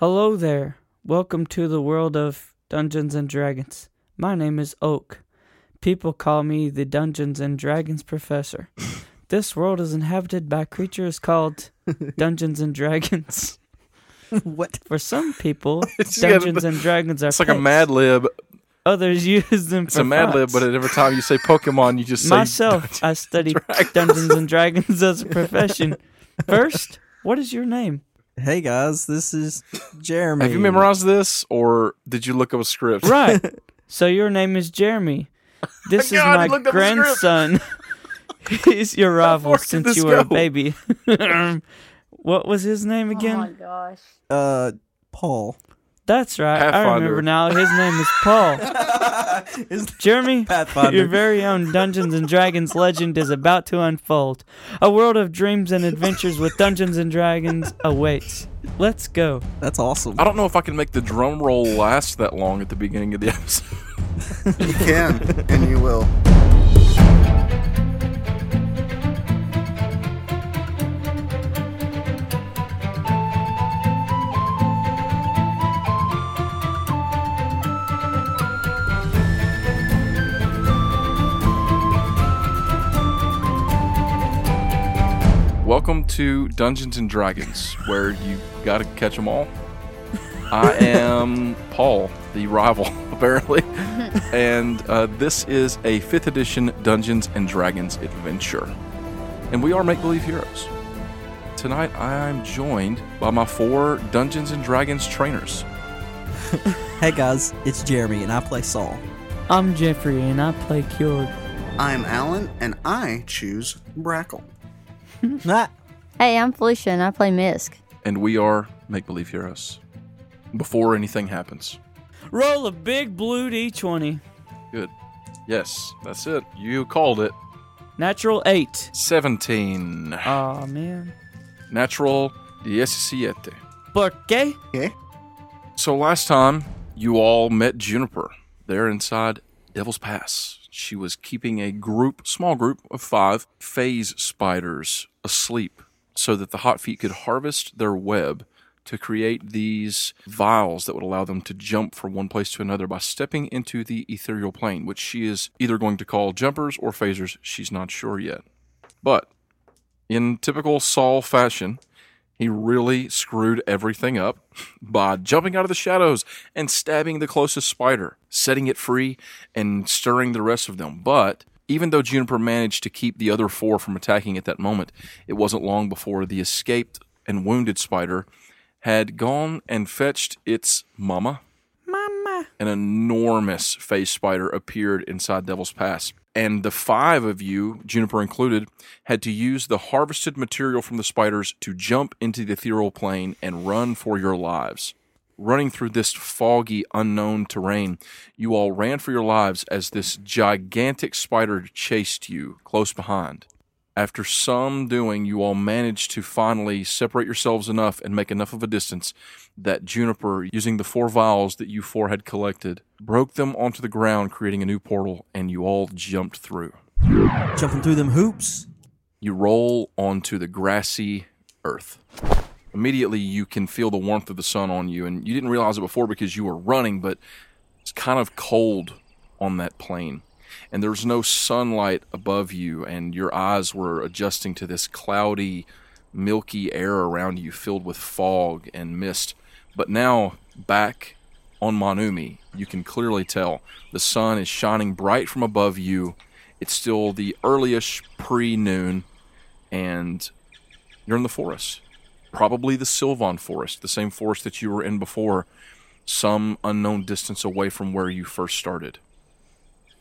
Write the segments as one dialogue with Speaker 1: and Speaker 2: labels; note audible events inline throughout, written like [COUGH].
Speaker 1: Hello there. Welcome to the world of Dungeons and Dragons. My name is Oak. People call me the Dungeons and Dragons professor. this world is inhabited by creatures called [LAUGHS] Dungeons and Dragons. [LAUGHS]
Speaker 2: what?
Speaker 1: For some people, [LAUGHS]
Speaker 3: It's got a-
Speaker 1: Dungeons and Dragons are
Speaker 3: It's like a
Speaker 1: pets.
Speaker 3: Mad Lib.
Speaker 1: Others use them
Speaker 3: It's
Speaker 1: for
Speaker 3: a Mad Lib,
Speaker 1: fonts.
Speaker 3: but every time you say Pokemon, you just say
Speaker 1: Myself, I study Dungeons and Dragons as a profession. First, what is your name?
Speaker 2: Hey guys, this is Jeremy.
Speaker 3: Have you memorized this, or did you look up a script?
Speaker 1: Right. [LAUGHS] So your name is Jeremy. This [LAUGHS] is
Speaker 3: God,
Speaker 1: my
Speaker 3: looked up a
Speaker 1: grandson. [LAUGHS] He's your rival
Speaker 3: far
Speaker 1: since
Speaker 3: this
Speaker 1: you were a
Speaker 3: go?
Speaker 1: baby. what was his name again?
Speaker 4: Oh my
Speaker 1: again?
Speaker 4: gosh.
Speaker 2: Uh, Paul.
Speaker 1: That's right. I remember now. His name is Paul. [LAUGHS]
Speaker 2: Is [LAUGHS]
Speaker 1: Jeremy,
Speaker 2: Pathfinder.
Speaker 1: your very own Dungeons and Dragons legend is about to unfold. A world of dreams and adventures with Dungeons and Dragons awaits. Let's go.
Speaker 2: That's awesome.
Speaker 3: I don't know if I can make the drum roll last that long at the beginning of the episode. [LAUGHS]
Speaker 5: You can, and you will.
Speaker 3: Welcome to Dungeons and Dragons, where you gotta catch them all. I [LAUGHS] am Paul, the rival, [LAUGHS] apparently, [LAUGHS] and uh, this is a 5th edition Dungeons and Dragons adventure. And we are make believe heroes. Tonight I'm joined by my four Dungeons and Dragons trainers.
Speaker 2: Hey guys, it's Jeremy and I play Saul.
Speaker 1: I'm Jeffrey and I play Cured.
Speaker 5: I'm Alan, and I choose Brackle.
Speaker 4: Hey, I'm Felicia and I play Misk.
Speaker 3: And we are make believe heroes. Before anything happens.
Speaker 1: Roll a big blue d20.
Speaker 3: Good. Yes, that's it. You called it.
Speaker 1: Natural 8.
Speaker 3: 17.
Speaker 1: Aw, man.
Speaker 3: Natural 17.
Speaker 1: ¿Por qué?
Speaker 5: Okay.
Speaker 3: So last time you all met Juniper there inside Devil's Pass. She was keeping a group, small group of five phase spiders asleep so that the hot feet could harvest their web to create these vials that would allow them to jump from one place to another by stepping into the ethereal plane, which she is either going to call jumpers or phasers. She's not sure yet. But in typical Saul fashion, he really screwed everything up [LAUGHS] by jumping out of the shadows and stabbing the closest spider, setting it free and stirring the rest of them. But even though Juniper managed to keep the other four from attacking at that moment, it wasn't long before the escaped and wounded spider had gone and fetched its mama.
Speaker 1: Mama.
Speaker 3: An enormous phase spider appeared inside Devil's Pass. And the five of you, Juniper included, had to use the harvested material from the spiders to jump into the ethereal plane and run for your lives. Running through this foggy, unknown terrain, you all ran for your lives as this gigantic spider chased you close behind. After some doing, you all managed to finally separate yourselves enough and make enough of a distance that Juniper, using the four vials that you four had collected, broke them onto the ground, creating a new portal, and you all jumped through.
Speaker 2: jumping through them hoops.
Speaker 3: You roll onto the grassy earth. Immediately, you can feel the warmth of the sun on you, and you didn't realize it before because you were running, but it's kind of cold on that plane. And there's no sunlight above you, and your eyes were adjusting to this cloudy, milky air around you filled with fog and mist. But now, back on Manumi, you can clearly tell the sun is shining bright from above you. It's still the earlyish pre noon, and you're in the forest. Probably the Sylvan forest, the same forest that you were in before, some unknown distance away from where you first started.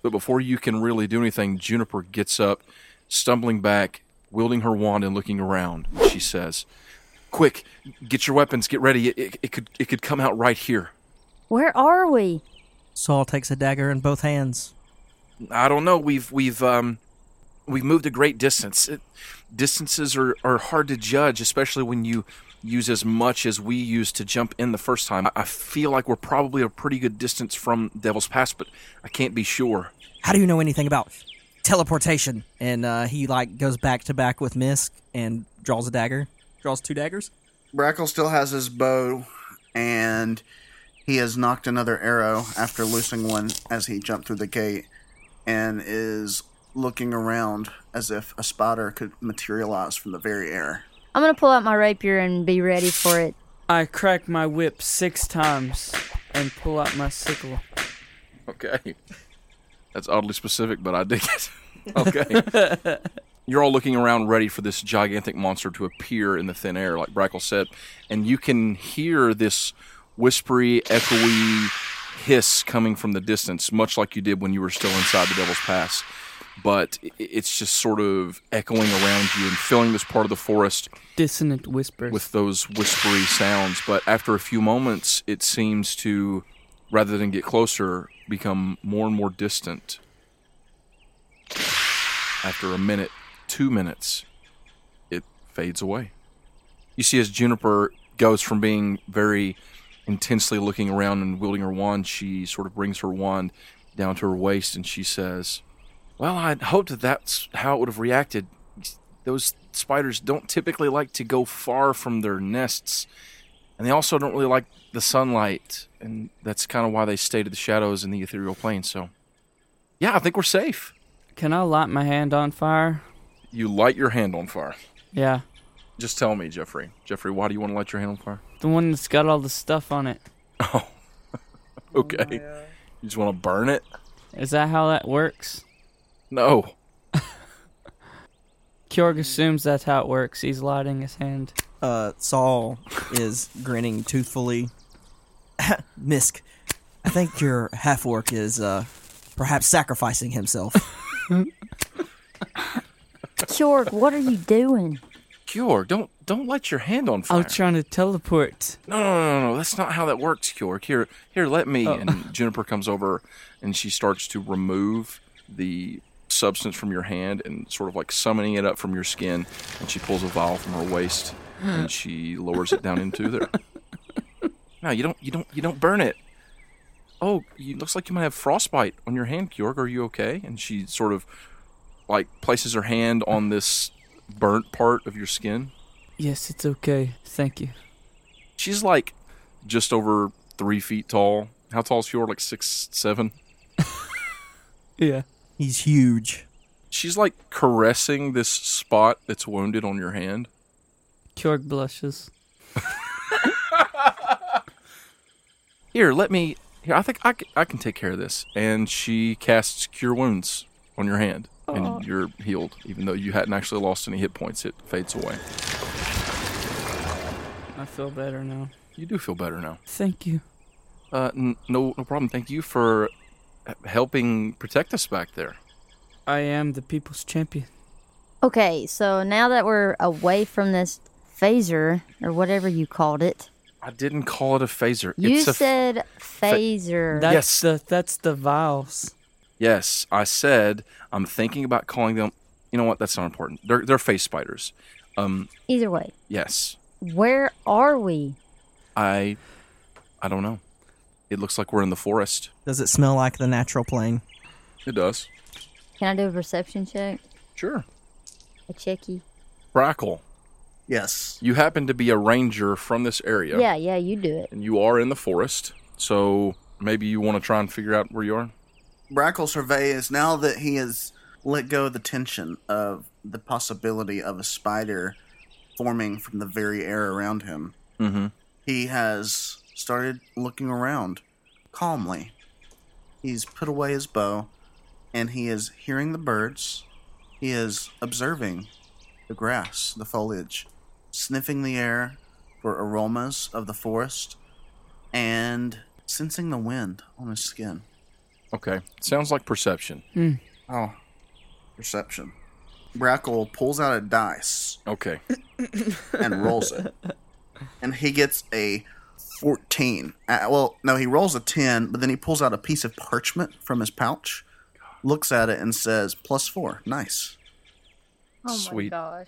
Speaker 3: But before you can really do anything, Juniper gets up, stumbling back, wielding her wand and looking around. She says, "Quick, get your weapons, get ready. It, it, it could it could come out right here."
Speaker 4: Where are we?
Speaker 2: Saul takes a dagger in both hands.
Speaker 3: I don't know. We've we've um we've moved a great distance. It, distances are, are hard to judge, especially when you use as much as we used to jump in the first time. I- I feel like we're probably a pretty good distance from Devil's Pass, but I can't be sure.
Speaker 2: How do you know anything about teleportation? And uh, he like goes back to back with Misk and draws a dagger. Draws two daggers.
Speaker 5: Brackle still has his bow and he has knocked another arrow after loosing one as he jumped through the gate and is looking around as if a spotter could materialize from the very air.
Speaker 4: I'm gonna pull out my rapier and be ready for it.
Speaker 1: I crack my whip six times and pull out my sickle.
Speaker 3: Okay. That's oddly specific, but I dig it. [LAUGHS] okay. You're all looking around ready for this gigantic monster to appear in the thin air, like Brackle said, and you can hear this whispery, echoey hiss coming from the distance, much like you did when you were still inside the Devil's Pass. But it's just sort of echoing around you and filling this part of the forest
Speaker 1: Dissonant whispers.
Speaker 3: with those whispery sounds. But after a few moments, it seems to, rather than get closer, become more and more distant. After a minute, two minutes, it fades away. You see, as Juniper goes from being very intensely looking around and wielding her wand, she sort of brings her wand down to her waist and she says, Well, I'd hoped that that's how it would have reacted. Those spiders don't typically like to go far from their nests, and they also don't really like the sunlight, and that's kind of why they stay to the shadows in the ethereal plane. So, yeah, I think we're safe.
Speaker 1: Can I light my hand on fire?
Speaker 3: You light your hand on fire.
Speaker 1: Yeah.
Speaker 3: Just tell me, Jeffrey. Jeffrey, why do you want to light your hand on fire?
Speaker 1: The one that's got all the stuff on it.
Speaker 3: Oh, [LAUGHS] okay. Oh, you just want to burn it?
Speaker 1: Is that how that works?
Speaker 3: No. [LAUGHS]
Speaker 1: Kjorg assumes that's how it works. He's lighting his hand.
Speaker 2: Uh, Saul is grinning toothfully. [LAUGHS] Misk, I think your half orc is uh, perhaps sacrificing himself. [LAUGHS]
Speaker 4: Kjorg, what are you doing?
Speaker 3: Kjorg, don't don't light your hand on fire.
Speaker 1: I
Speaker 3: fire.
Speaker 1: was trying to teleport.
Speaker 3: No, no, no, no, no. That's not how that works, Kjorg. Here, here, let me.
Speaker 1: Oh.
Speaker 3: And Juniper comes over and she starts to remove the substance from your hand and sort of like summoning it up from your skin. And she pulls a vial from her waist and [GASPS] she lowers it down into there. [LAUGHS] No, you don't, you don't, you don't burn it. Oh, you looks like you might have frostbite on your hand, Kjorg. Are you okay? And she sort of like places her hand on this burnt part of your skin.
Speaker 1: Yes, it's okay. Thank you.
Speaker 3: She's like just over three feet tall. How tall is Fjord? Like six, seven. [LAUGHS]
Speaker 1: Yeah.
Speaker 2: He's huge.
Speaker 3: She's like caressing this spot that's wounded on your hand.
Speaker 1: Kjorg blushes. [LAUGHS]
Speaker 3: Here, let me. Here, I think I can, I can take care of this. And she casts Cure Wounds on your hand, and you're healed. Even though you hadn't actually lost any hit points, it fades away.
Speaker 1: I feel better now.
Speaker 3: You do feel better now.
Speaker 1: Thank you.
Speaker 3: Uh, n- no, no problem. Thank you for h- helping protect us back there.
Speaker 1: I am the people's champion.
Speaker 4: Okay, so now that we're away from this phaser or whatever you called it,
Speaker 3: I didn't call it a phaser.
Speaker 4: you
Speaker 3: it's a f-
Speaker 4: said phaser.
Speaker 1: That's
Speaker 3: Yes.
Speaker 1: the that's the vials.
Speaker 3: Yes, I said I'm thinking about calling them. You know what? That's not important. They're they're phase spiders. Um,
Speaker 4: Either way,
Speaker 3: yes,
Speaker 4: where are we?
Speaker 3: I I don't know. It looks like we're in the forest.
Speaker 2: Does it smell like the natural plane?
Speaker 3: It does.
Speaker 4: Can I do a perception check?
Speaker 3: Sure.
Speaker 4: A checky?
Speaker 3: Brackle,
Speaker 5: Yes.
Speaker 3: you happen to be a ranger from this area,
Speaker 4: Yeah, yeah, you do it.
Speaker 3: and you are in the forest. So maybe you want to try and figure out where you are.
Speaker 5: Brackle surveys now that he has let go of the tension of the possibility of a spider forming from the very air around him.
Speaker 3: Mm-hmm.
Speaker 5: He has started looking around calmly. He's put away his bow and he is hearing the birds. He is observing the grass, the foliage, sniffing the air for aromas of the forest, and sensing the wind on his skin.
Speaker 3: Okay. Sounds like perception. Hmm.
Speaker 5: Oh, perception. Brackle pulls out a dice
Speaker 3: Okay. [LAUGHS]
Speaker 5: and rolls it. And he gets a 14. Uh, well, no, he rolls a 10, but then he pulls out a piece of parchment from his pouch, looks at it, and says, plus four. Nice.
Speaker 4: Oh
Speaker 3: Sweet.
Speaker 4: gosh.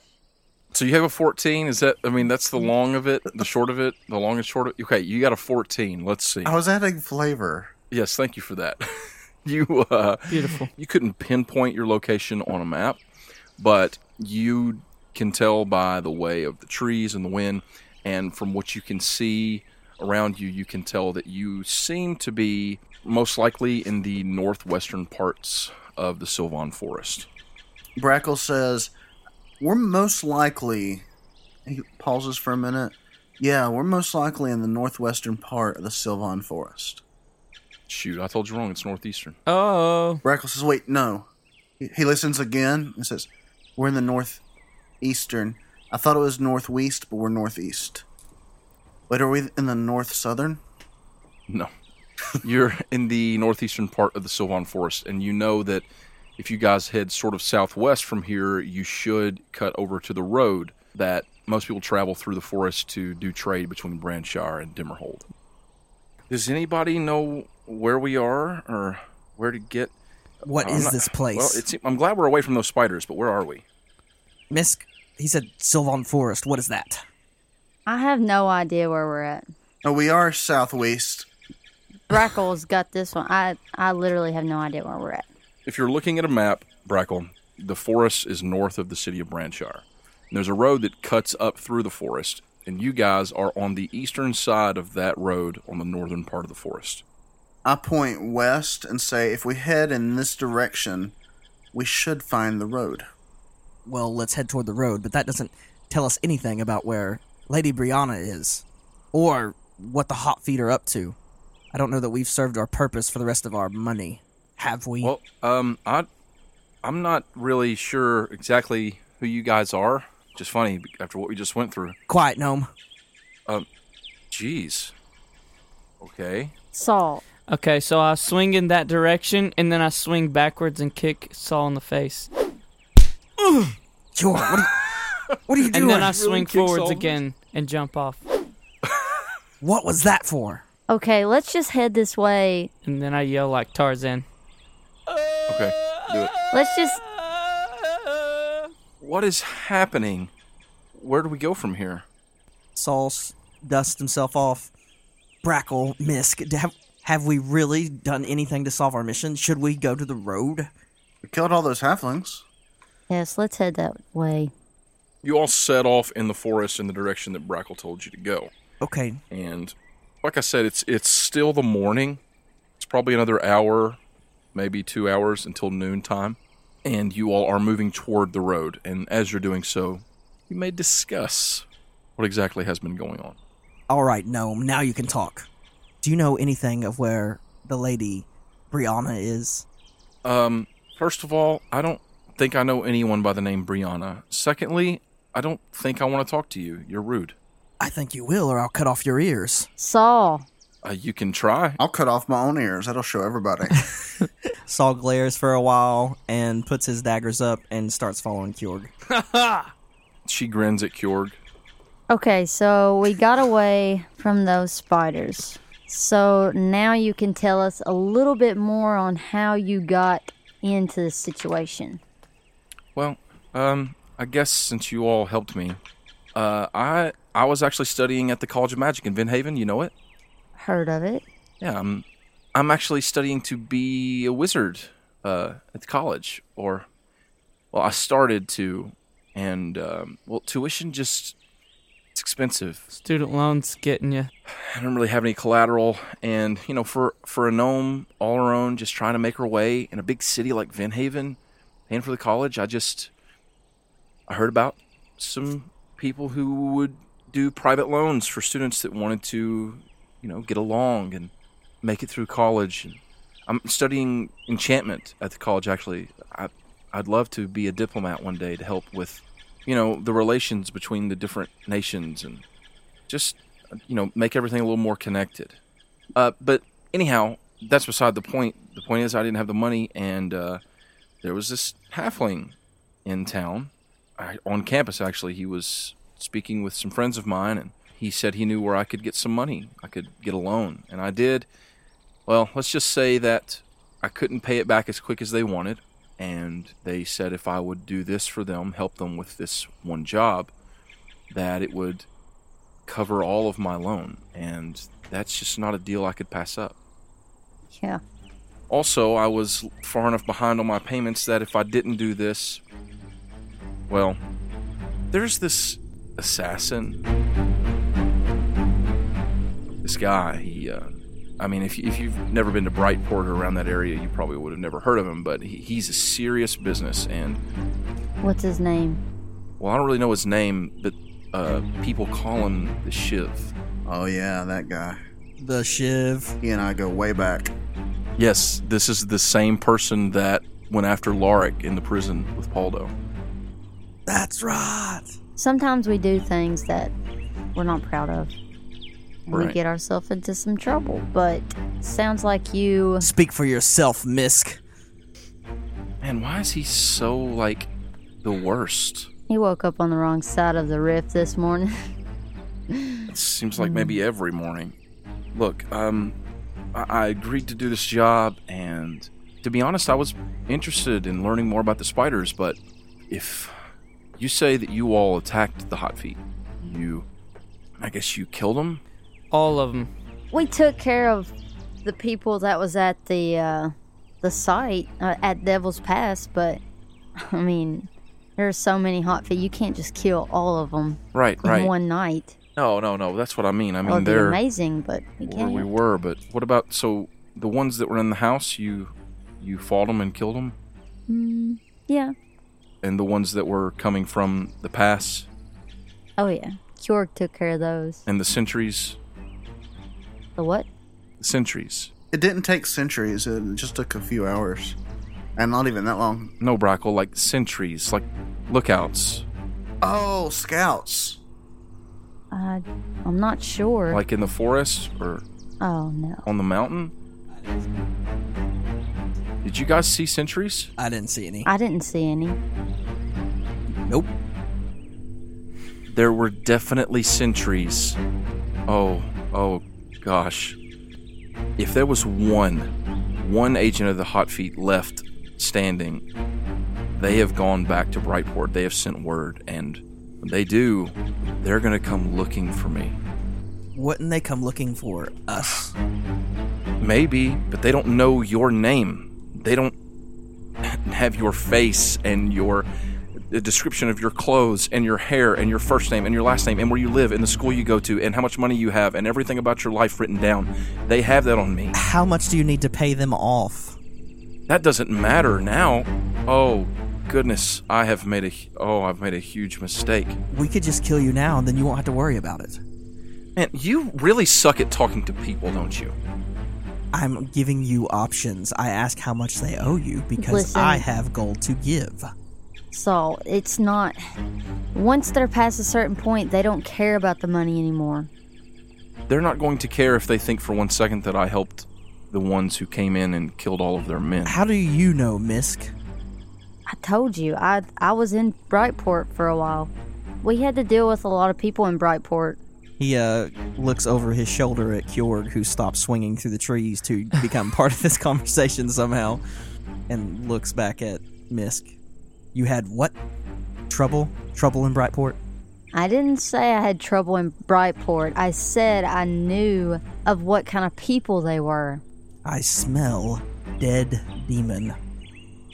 Speaker 3: So you have a 14. Is that? I mean, that's the long of it, the short of it, the long and short of Okay, you got a 14. Let's see.
Speaker 5: I was adding flavor.
Speaker 3: Yes, thank you for that. [LAUGHS] you uh,
Speaker 1: Beautiful.
Speaker 3: you couldn't pinpoint your location on a map, but you can tell by the way of the trees and the wind, and from what you can see around you, you can tell that you seem to be most likely in the northwestern parts of the Sylvan Forest.
Speaker 5: Brackle says, We're most likely. He pauses for a minute. Yeah, we're most likely in the northwestern part of the Sylvan Forest.
Speaker 3: Shoot, I told you wrong. It's northeastern.
Speaker 1: Oh,
Speaker 5: Brackle says, Wait, no. He, he listens again and says, We're in the northeastern. I thought it was northwest, but we're northeast. Wait, are we in the north southern?
Speaker 3: No. You're in the northeastern part of the Sylvan Forest, and you know that if you guys head sort of southwest from here, you should cut over to the road that most people travel through the forest to do trade between Branshire and Dimmerhold. Does anybody know where we are or where to get?
Speaker 2: What
Speaker 3: I'm
Speaker 2: is
Speaker 3: not-
Speaker 2: this place?
Speaker 3: Well, it's, I'm glad we're away from those spiders, but where are we?
Speaker 2: Misk, he said Sylvan Forest. What is that?
Speaker 4: I have no idea where we're at.
Speaker 5: Oh, we are southwest.
Speaker 4: Brackle's got this one. I I literally have no idea where we're at.
Speaker 3: If you're looking at a map, Brackle, the forest is north of the city of Branshire. And there's a road that cuts up through the forest, and you guys are on the eastern side of that road on the northern part of the forest.
Speaker 5: I point west and say, if we head in this direction, we should find the road.
Speaker 2: Well, let's head toward the road, but that doesn't tell us anything about where Lady Brianna is, or what the Hot Feet are up to. I don't know that we've served our purpose for the rest of our money, have we?
Speaker 3: Well, um, I, I'm not really sure exactly who you guys are. Just funny after what we just went through.
Speaker 2: Quiet, gnome.
Speaker 3: Um, jeez. Okay.
Speaker 4: Saul.
Speaker 1: okay. So I swing in that direction, and then I swing backwards and kick Saul in the face,
Speaker 2: Sure. What are you, what are you doing? [LAUGHS]
Speaker 1: and then I swing
Speaker 3: kick Saul
Speaker 1: forwards
Speaker 3: in the
Speaker 1: again and jump off, [LAUGHS]
Speaker 2: What was that for?
Speaker 4: Okay, let's just head this way.
Speaker 1: and then I yell like Tarzan.
Speaker 3: Okay. Do it.
Speaker 4: Let's just
Speaker 3: What is happening? Where do we go from here?
Speaker 2: Saul s- dusts himself off. Brackle, Misk, have, have we really done anything to solve our mission? Should we go to the road?
Speaker 5: We killed all those halflings.
Speaker 4: yes, let's head that way.
Speaker 3: You all set off in the forest in the direction that Brackle told you to go.
Speaker 2: Okay,
Speaker 3: And like I said, it's it's still the morning. It's probably another hour, maybe two hours until noontime. And you all are moving toward the road. And as you're doing so, you may discuss what exactly has been going on.
Speaker 2: all right, gnome. Now you can talk. Do you know anything of where the lady Brianna is?
Speaker 3: Um, first of all, I don't think I know anyone by the name Brianna. Secondly, I don't think I want to talk to you. You're rude.
Speaker 2: I think you will, or I'll cut off your ears.
Speaker 4: Saul.
Speaker 3: Uh, you can try.
Speaker 5: I'll cut off my own ears. That'll show everybody. [LAUGHS]
Speaker 2: Saul glares for a while and puts his daggers up and starts following Kjorg. [LAUGHS]
Speaker 3: She grins at Kjorg.
Speaker 4: Okay, so we got away from those spiders. So now you can tell us a little bit more on how you got into the situation.
Speaker 3: Well, um, I guess since you all helped me, uh, I I was actually studying at the College of Magic in Vinhaven. You know it?
Speaker 4: Heard of it?
Speaker 3: Yeah, I'm I'm actually studying to be a wizard uh, at the college, or well, I started to, and um, well, tuition just it's expensive.
Speaker 1: Student loans getting you.
Speaker 3: I don't really have any collateral, and you know, for for a gnome all her own, just trying to make her way in a big city like Vinhaven, and for the college, I just I heard about some people who would do private loans for students that wanted to, you know, get along and make it through college. And I'm studying enchantment at the college. Actually, I I'd love to be a diplomat one day to help with, you know, the relations between the different nations and just you know make everything a little more connected. Uh, but anyhow, that's beside the point. The point is I didn't have the money, and uh, there was this halfling in town, on campus. Actually, he was speaking with some friends of mine, and he said he knew where I could get some money. I could get a loan, and I did. Well, let's just say that I couldn't pay it back as quick as they wanted, and they said if I would do this for them, help them with this one job, that it would cover all of my loan, and that's just not a deal I could pass up.
Speaker 4: Yeah.
Speaker 3: Also, I was far enough behind on my payments that if I didn't do this, well, there's this assassin, this this guy. He, uh, I mean, if, you- if you've never been to Brightport or around that area, you probably would have never heard of him. But he, he's a serious business, and
Speaker 4: What's his name?
Speaker 3: well, I don't really know his name, but uh, people call him the Shiv.
Speaker 5: Oh yeah, that guy.
Speaker 2: The Shiv.
Speaker 5: He and I go way back.
Speaker 3: Yes, this is the same person that went after Lorik in the prison with Paldo.
Speaker 2: That's right.
Speaker 4: Sometimes we do things that we're not proud of. And we get ourselves into some trouble. But sounds like you.
Speaker 2: Speak for yourself, Misk.
Speaker 3: Man, why is he so like the worst?
Speaker 4: He woke up on the wrong side of the rift this morning. [LAUGHS]
Speaker 3: It seems like maybe every morning. Look, um, I, I agreed to do this job, and to be honest, I was interested in learning more about the spiders. But if you say that you all attacked the Hot Feet, you, I guess you killed them.
Speaker 1: All of them.
Speaker 4: we took care of the people that was at the uh, the site uh, at Devil's Pass, but [LAUGHS] I mean, there's so many hot feet. You can't just kill all of them
Speaker 3: Right,
Speaker 4: in
Speaker 3: right.
Speaker 4: one night.
Speaker 3: No, no, no. That's what I mean. I mean,
Speaker 4: would be
Speaker 3: they're
Speaker 4: amazing, but we
Speaker 3: where
Speaker 4: can't.
Speaker 3: we were. But what about so the ones that were in the house? You, you fought them and killed them,
Speaker 4: Mm, yeah.
Speaker 3: And the ones that were coming from the pass
Speaker 4: Oh yeah. Kjorg took care of those.
Speaker 3: and the sentries.
Speaker 4: The what?
Speaker 3: The sentries.
Speaker 5: It didn't take centuries. It just took a few hours, and not even that long.
Speaker 3: No, Brackle, like sentries, like lookouts,
Speaker 5: Oh, scouts.
Speaker 4: Uh, I'm not sure.
Speaker 3: like in the forest or
Speaker 4: oh no.
Speaker 3: on the mountain. Did you guys see sentries?
Speaker 2: I didn't see any.
Speaker 4: I didn't see any.
Speaker 2: Nope.
Speaker 3: There were definitely sentries. Oh, oh, gosh. If there was one, one agent of the Hot Feet left standing, they have gone back to Brightport. They have sent word, and when they do, they're gonna come looking for me.
Speaker 2: Wouldn't they come looking for us?
Speaker 3: Maybe, but they don't know your name. They don't have your face and your the description of your clothes and your hair and your first name and your last name and where you live and the school you go to and how much money you have and everything about your life written down. They have that on me.
Speaker 2: How much do you need to pay them off?
Speaker 3: That doesn't matter now. Oh goodness, I have made a oh, I've made a huge mistake.
Speaker 2: We could just kill you now and then you won't have to worry about it.
Speaker 3: Man, you really suck at talking to people, don't you?
Speaker 2: I'm giving you options. I ask how much they owe you because
Speaker 4: Listen.
Speaker 2: I have gold to give.
Speaker 4: So it's not. Once they're past a certain point, they don't care about the money anymore.
Speaker 3: They're not going to care if they think for one second that I helped the ones who came in and killed all of their men.
Speaker 2: How do you know, Misk?
Speaker 4: I told you, I I was in Brightport for a while. We had to deal with a lot of people in Brightport.
Speaker 2: He uh, looks over his shoulder at Kjorg, who stops swinging through the trees to become [LAUGHS] part of this conversation somehow, and looks back at Misk. You had what? Trouble? Trouble in Brightport?
Speaker 4: I didn't say I had trouble in Brightport. I said I knew of what kind of people they were.
Speaker 2: I smell dead demon.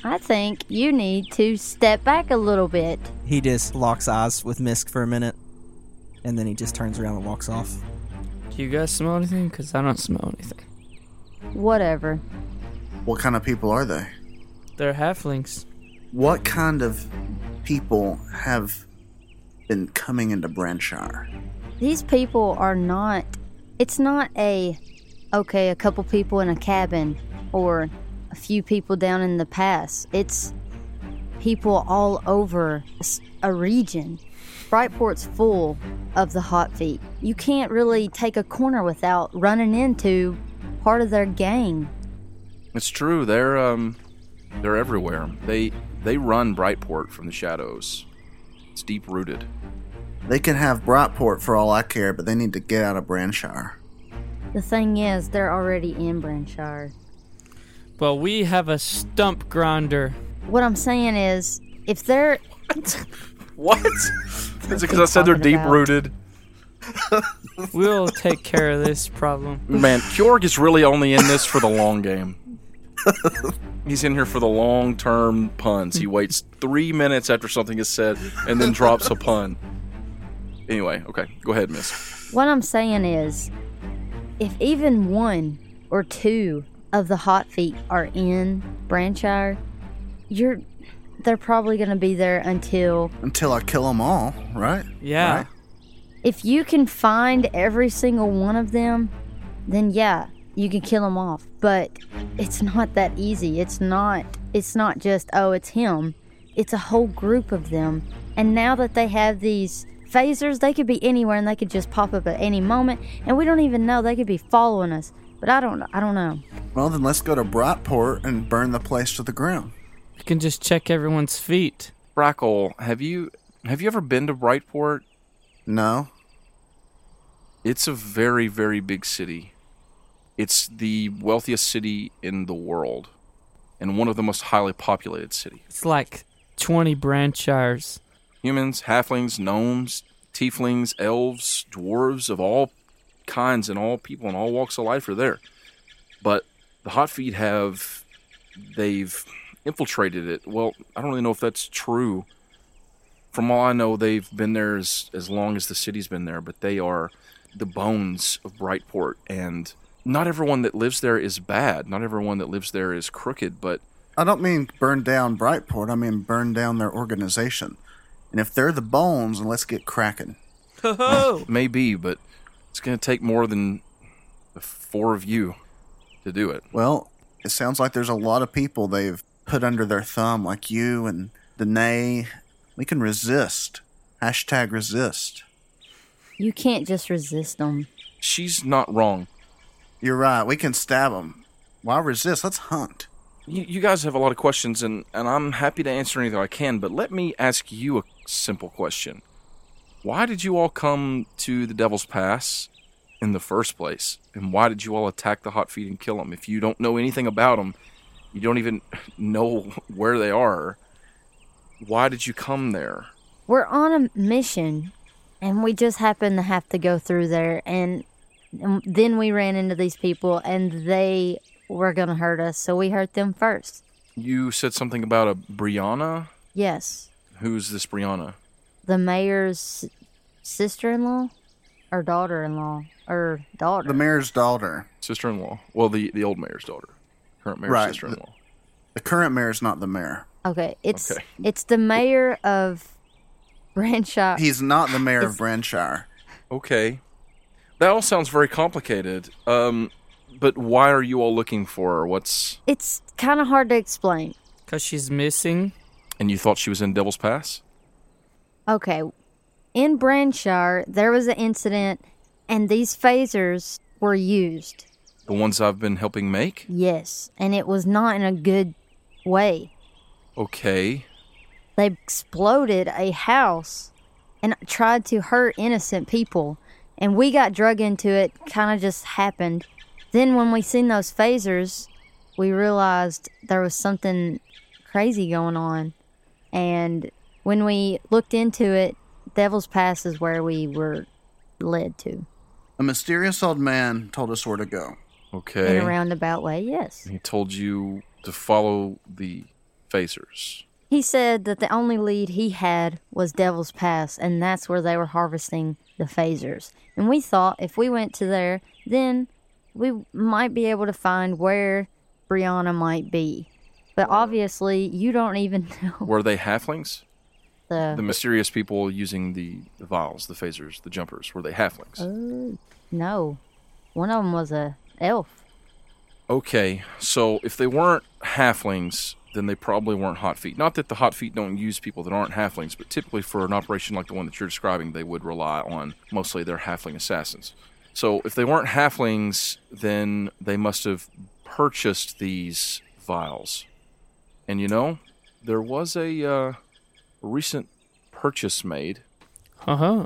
Speaker 4: I think you need to step back a little bit.
Speaker 2: He just locks eyes with Misk for a minute, and then he just turns around and walks off.
Speaker 1: Do you guys smell anything? Because I don't smell anything.
Speaker 4: Whatever.
Speaker 5: What kind of people are they?
Speaker 1: They're halflings.
Speaker 5: What kind of people have been coming into Branshire?
Speaker 4: These people are not. It's not a. Okay, a couple people in a cabin or a few people down in the pass. It's people all over a region. Brightport's full of the hot feet. You can't really take a corner without running into part of their gang.
Speaker 3: It's true. They're um, they're everywhere. They they run Brightport from the shadows. It's deep rooted.
Speaker 5: They can have Brightport for all I care, but they need to get out of Branshire.
Speaker 4: The thing is, they're already in Branshire.
Speaker 1: Well, we have a stump grinder.
Speaker 4: What I'm saying is, if they're [LAUGHS]
Speaker 3: What? [LAUGHS] Is it because I said they're deep rooted? [LAUGHS]
Speaker 1: We'll take care of this problem.
Speaker 3: Man, [LAUGHS] Kjorg is really only in this for the long game. He's in here for the long term puns. He waits three minutes after something is said and then drops a pun. Anyway, okay, go ahead, miss.
Speaker 4: What I'm saying is, if even one or two of the hot feet are in Branshire, you're they're probably going to be there until
Speaker 5: Until I kill them all, right?
Speaker 1: Yeah.
Speaker 5: Right?
Speaker 4: if you can find every single one of them, then yeah, you can kill them off. But it's not that easy. It's not it's not just oh, it's him. It's a whole group of them. And now that they have these phasers, they could be anywhere and they could just pop up at any moment and we don't even know they could be following us. But I don't I don't know.
Speaker 5: Well, then let's go to Brightport and burn the place to the ground.
Speaker 1: You can just check everyone's feet.
Speaker 3: Brackle, have you have you ever been to Brightport?
Speaker 5: No.
Speaker 3: It's a very, very big city. It's the wealthiest city in the world and one of the most highly populated cities.
Speaker 1: It's like 20 Branshires.
Speaker 3: Humans, halflings, gnomes, tieflings, elves, dwarves of all kinds and all people and all walks of life are there. But the Hot Feet have they've infiltrated it. Well, I don't really know if that's true. From all I know, they've been there as, as long as the city's been there, but they are the bones of Brightport. And not everyone that lives there is bad. Not everyone that lives there is crooked, but
Speaker 5: I don't mean burn down Brightport. I mean burn down their organization. And if they're the bones, then let's get cracking.
Speaker 1: Oh, [LAUGHS]
Speaker 3: maybe, but it's going to take more than the four of you to do it.
Speaker 5: Well, it sounds like there's a lot of people they've put under their thumb, like you and Danae. We can resist. Hashtag resist.
Speaker 4: You can't just resist them.
Speaker 3: She's not wrong.
Speaker 5: You're right. We can stab them. Why resist? Let's hunt.
Speaker 3: You, you guys have a lot of questions, and, and I'm happy to answer anything I can, but let me ask you a simple question. Why did you all come to the Devil's Pass in the first place? And why did you all attack the Hot Feet and kill them? If you don't know anything about them, you don't even [LAUGHS] know where they are, why did you come there?
Speaker 4: We're on a mission and we just happened to have to go through there and, and then we ran into these people and they were going to hurt us, so we hurt them first.
Speaker 3: You said something about a Brianna?
Speaker 4: Yes.
Speaker 3: Who's this Brianna?
Speaker 4: The mayor's sister-in-law or daughter-in-law or daughter.
Speaker 5: The mayor's daughter.
Speaker 3: Sister in law. Well, the, the old mayor's daughter. Current mayor's
Speaker 5: Right.
Speaker 3: sister in law.
Speaker 5: The current mayor is not the mayor.
Speaker 4: okay, it's
Speaker 3: Okay. [LAUGHS]
Speaker 4: it's the mayor of Branshire.
Speaker 5: He's not the mayor of
Speaker 4: It's-
Speaker 5: Branshire.
Speaker 3: Okay. That all sounds very complicated. Um, but why are you all looking for her? What's.
Speaker 4: It's kind of hard to explain.
Speaker 1: because she's missing.
Speaker 3: And you thought she was in Devil's Pass?
Speaker 4: Okay. In Branshire, there was an incident and these phasers were used.
Speaker 3: The ones I've been helping make?
Speaker 4: Yes, and it was not in a good way.
Speaker 3: Okay.
Speaker 4: They exploded a house and tried to hurt innocent people, and we got drug into it. Kind of just happened. Then when we seen those phasers, we realized there was something crazy going on, and when we looked into it, Devil's Pass is where we were led to
Speaker 5: A mysterious old man told us where to go.
Speaker 3: Okay.
Speaker 4: in a roundabout way. Yes.
Speaker 3: He told you to follow the phasers.
Speaker 4: He said that the only lead he had was Devil's Pass, and that's where they were harvesting the phasers. And we thought if we went to there, then we might be able to find where Brianna might be. But obviously, you don't even [LAUGHS] know
Speaker 3: Were they halflings? The
Speaker 4: the.
Speaker 3: mysterious people using the, the vials, the phasers, the jumpers, were they halflings?
Speaker 4: Oh, no. One of them was a elf.
Speaker 3: Okay, so if they weren't halflings, then they probably weren't hot feet. Not that the hot feet don't use people that aren't halflings, but typically for an operation like the one that you're describing, they would rely on mostly their halfling assassins. So if they weren't halflings, then they must have purchased these vials. And you know, there was a uh, recent purchase made.
Speaker 1: Uh huh.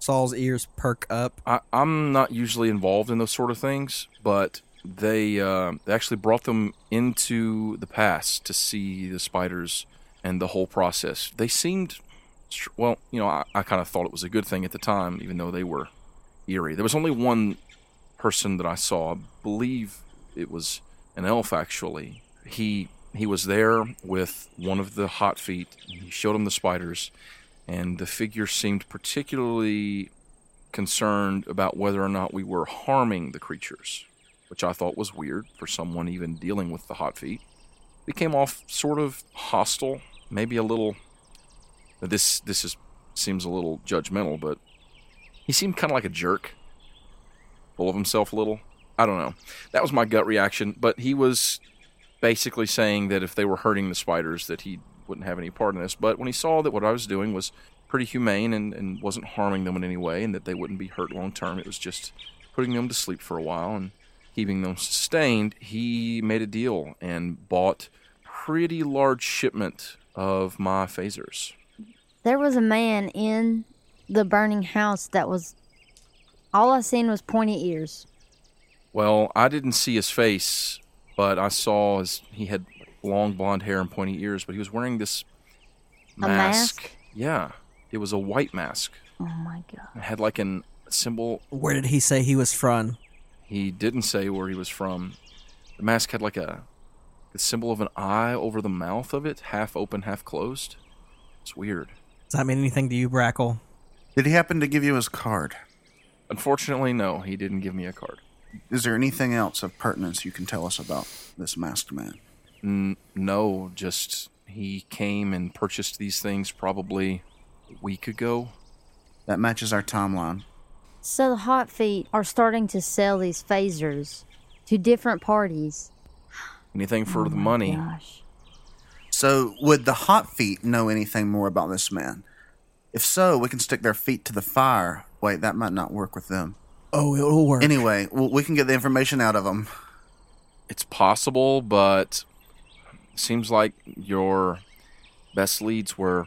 Speaker 2: Saul's ears perk up.
Speaker 3: I, I'm not usually involved in those sort of things, but they uh, they actually brought them into the past to see the spiders and the whole process. They seemed, well, you know, I, I kind of thought it was a good thing at the time, even though they were eerie. There was only one person that I saw. I believe it was an elf. Actually, he he was there with one of the hot feet. He showed him the spiders, and the figure seemed particularly concerned about whether or not we were harming the creatures, which I thought was weird for someone even dealing with the hot feet. He came off sort of hostile, maybe a little. This this is seems a little judgmental, but he seemed kind of like a jerk, full of himself a little. I don't know. That was my gut reaction, but he was basically saying that if they were hurting the spiders, that he wouldn't have any part in this. But when he saw that what I was doing was pretty humane and, and wasn't harming them in any way, and that they wouldn't be hurt long term, it was just putting them to sleep for a while and keeping them sustained, he made a deal and bought pretty large shipment of my phasers.
Speaker 4: There was a man in the burning house that was. All I seen was pointy ears.
Speaker 3: Well, I didn't see his face, but I saw his, he had long blonde hair and pointy ears, but he was wearing this
Speaker 4: A mask?
Speaker 3: Yeah, it was a white mask.
Speaker 4: Oh my god.
Speaker 3: It had like an symbol.
Speaker 2: Where did he say he was from?
Speaker 3: He didn't say where he was from. The mask had like a, the symbol of an eye over the mouth of it, half open, half closed. It's weird.
Speaker 2: Does that mean anything to you, Brackle?
Speaker 5: Did he happen to give you his card?
Speaker 3: Unfortunately, no, he didn't give me a card.
Speaker 5: Is there anything else of pertinence you can tell us about this masked man?
Speaker 3: N- no, just he came and purchased these things probably a week ago.
Speaker 5: That matches our timeline.
Speaker 4: So the hot feet are starting to sell these phasers to different parties.
Speaker 3: Anything for
Speaker 4: Oh
Speaker 3: the money.
Speaker 4: Gosh.
Speaker 5: So, would the hot feet know anything more about this man? If so, we can stick their feet to the fire. Wait, that might not work with them.
Speaker 2: Oh, it'll work.
Speaker 5: Anyway, we can get the information out of them.
Speaker 3: It's possible, but seems like your best leads were,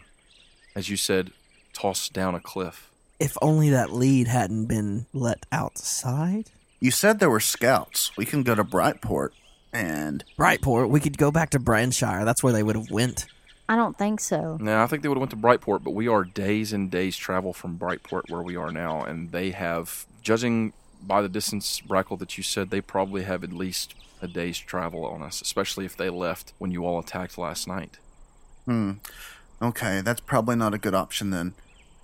Speaker 3: as you said, tossed down a cliff.
Speaker 2: if only that lead hadn't been let outside.
Speaker 5: You said there were scouts. We can go to Brightport and
Speaker 2: Brightport, we could go back to Branshire. That's where they would have went.
Speaker 4: I don't think so.
Speaker 3: Now, I think they would have went to Brightport, but we are days and days travel from Brightport where we are now, and they have, judging by the distance, Brackle, that you said, they probably have at least a day's travel on us, especially if they left when you all attacked last night.
Speaker 5: hmm. Okay, that's probably not a good option then.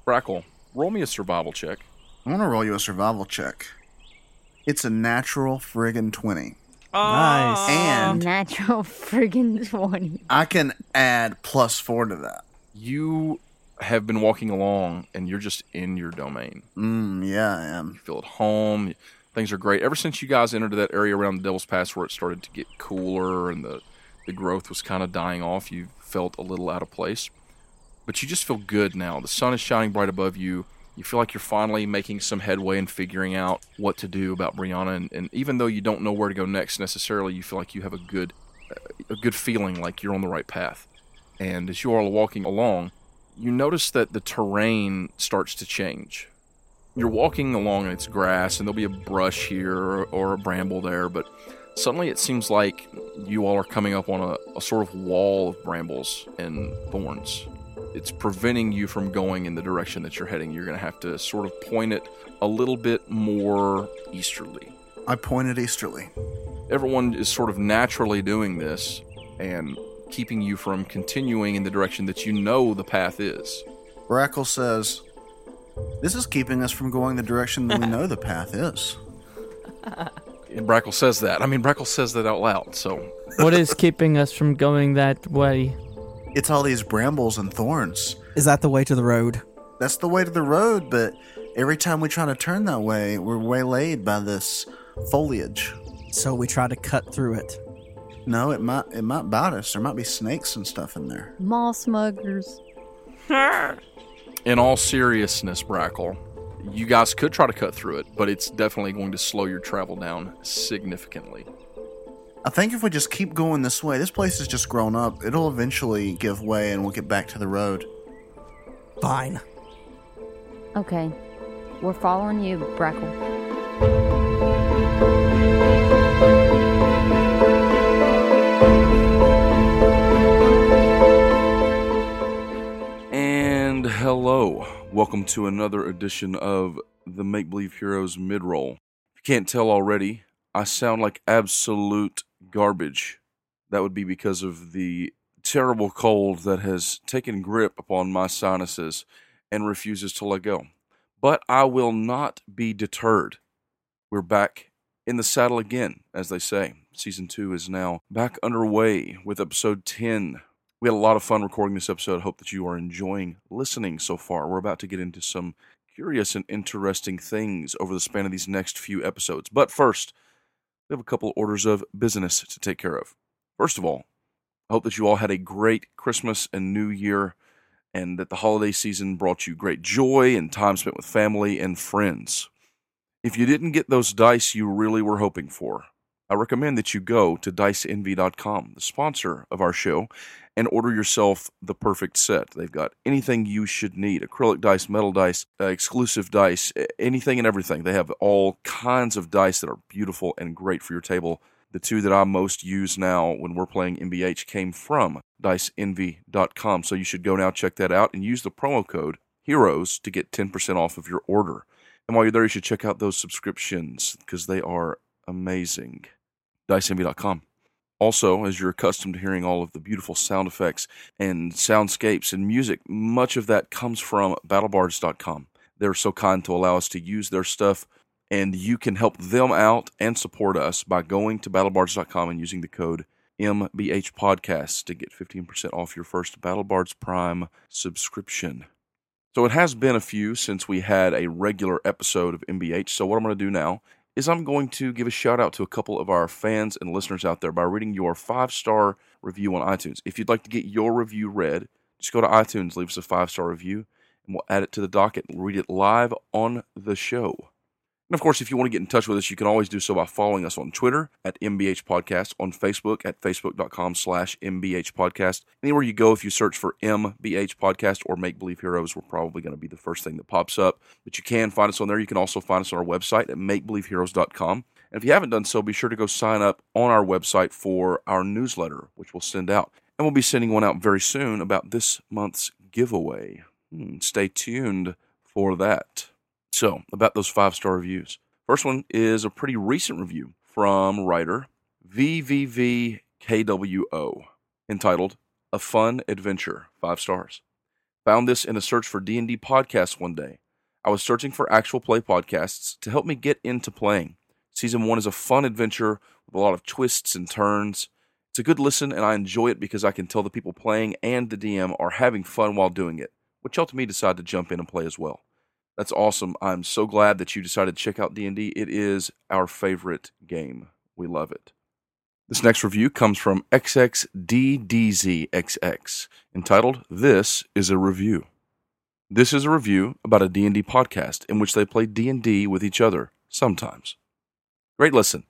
Speaker 3: Brackle, roll me a survival check.
Speaker 5: I want to roll you a survival check. It's a natural friggin' 20.
Speaker 2: Nice.
Speaker 5: And
Speaker 4: Natural friggin' 20.
Speaker 5: I can add plus four to that.
Speaker 3: You have been walking along, and you're just in your domain.
Speaker 5: Mm, yeah, I am.
Speaker 3: You feel at home. Things are great. Ever since you guys entered that area around the Devil's Pass where it started to get cooler and the, the growth was kind of dying off, you felt a little out of place. But you just feel good now. The sun is shining bright above you. You feel like you're finally making some headway and figuring out what to do about Brianna. And, and even though you don't know where to go next necessarily, you feel like you have a good, a good feeling like you're on the right path. And as you are walking along, you notice that the terrain starts to change you're walking along and it's grass and there'll be a brush here or, or a bramble there but suddenly it seems like you all are coming up on a, a sort of wall of brambles and thorns. It's preventing you from going in the direction that you're heading. You're going to have to sort of point it a little bit more easterly.
Speaker 5: I pointed easterly.
Speaker 3: everyone is sort of naturally doing this and keeping you from continuing in the direction that you know the path is.
Speaker 5: Brackle says, This is keeping us from going the direction that we know the path is. [LAUGHS]
Speaker 3: and brackle says that i mean brackle says that out loud so
Speaker 1: what is keeping us from going that way?
Speaker 5: It's all these brambles and thorns.
Speaker 2: Is that the way to the road?
Speaker 5: That's the way to the road, but every time we try to turn that way, we're waylaid by this foliage.
Speaker 2: So we try to cut through it.
Speaker 5: No, it might it might bite us. There might be snakes and stuff in there.
Speaker 4: Mall smugglers. [LAUGHS]
Speaker 3: in all seriousness, Brackle, you guys could try to cut through it, but it's definitely going to slow your travel down significantly.
Speaker 5: I think if we just keep going this way, this place has just grown up. It'll eventually give way and we'll get back to the road.
Speaker 2: Fine.
Speaker 4: Okay. We're following you, Brackle.
Speaker 3: Hello. Welcome to another edition of the Make Believe Heroes mid roll. If you can't tell already, I sound like absolute garbage. That would be because of the terrible cold that has taken grip upon my sinuses and refuses to let go. But I will not be deterred. We're back in the saddle again, as they say. Season two is now back underway with episode 10. We had a lot of fun recording this episode. I Hope that you are enjoying listening so far. We're about to get into some curious and interesting things over the span of these next few episodes. But first, we have a couple orders of business to take care of. First of all, I hope that you all had a great Christmas and New Year and that the holiday season brought you great joy and time spent with family and friends. If you didn't get those dice you really were hoping for, I recommend that you go to diceenvy.com, the sponsor of our show, and order yourself the perfect set. They've got anything you should need acrylic dice, metal dice, uh, exclusive dice, anything and everything. They have all kinds of dice that are beautiful and great for your table. The two that I most use now when we're playing MBH came from diceenvy.com. So you should go now check that out and use the promo code HEROES to get 10% off of your order. And while you're there, you should check out those subscriptions because they are amazing. DiceEnvy.com. Also, as you're accustomed to hearing all of the beautiful sound effects and soundscapes and music, much of that comes from BattleBards.com. They're so kind to allow us to use their stuff, and you can help them out and support us by going to BattleBards.com and using the code MBH Podcast to get 15% off your first BattleBards Prime subscription. So it has been a few since we had a regular episode of MBH. So what I'm going to do now is I'm going to give a shout out to a couple of our fans and listeners out there by reading your five star review on iTunes. If you'd like to get your review read, just go to iTunes, leave us a five star review, and we'll add it to the docket and read it live on the show. And of course, if you want to get in touch with us, you can always do so by following us on Twitter at MBH Podcast, on Facebook at facebook.com slash MBH Podcast. Anywhere you go, if you search for MBH Podcast or Make Believe Heroes, we're probably going to be the first thing that pops up. But you can find us on there. You can also find us on our website at MakeBelieveHeroes.com. And if you haven't done so, be sure to go sign up on our website for our newsletter, which we'll send out. And we'll be sending one out very soon about this month's giveaway. Hmm, stay tuned for that. So, about those five star reviews. First one is a pretty recent review from writer VVVKWO entitled A Fun Adventure, 5 stars. Found this in a search for D&D podcasts one day. I was searching for actual play podcasts to help me get into playing. Season 1 is a fun adventure with a lot of twists and turns. It's a good listen and I enjoy it because I can tell the people playing and the DM are having fun while doing it, which helped me decide to jump in and play as well. That's awesome. I'm so glad that you decided to check out D&D. It is our favorite game. We love it. This next review comes from XXDDZXX, entitled This is a Review. This is a review about a D&D podcast in which they play D&D with each other sometimes. Great listen.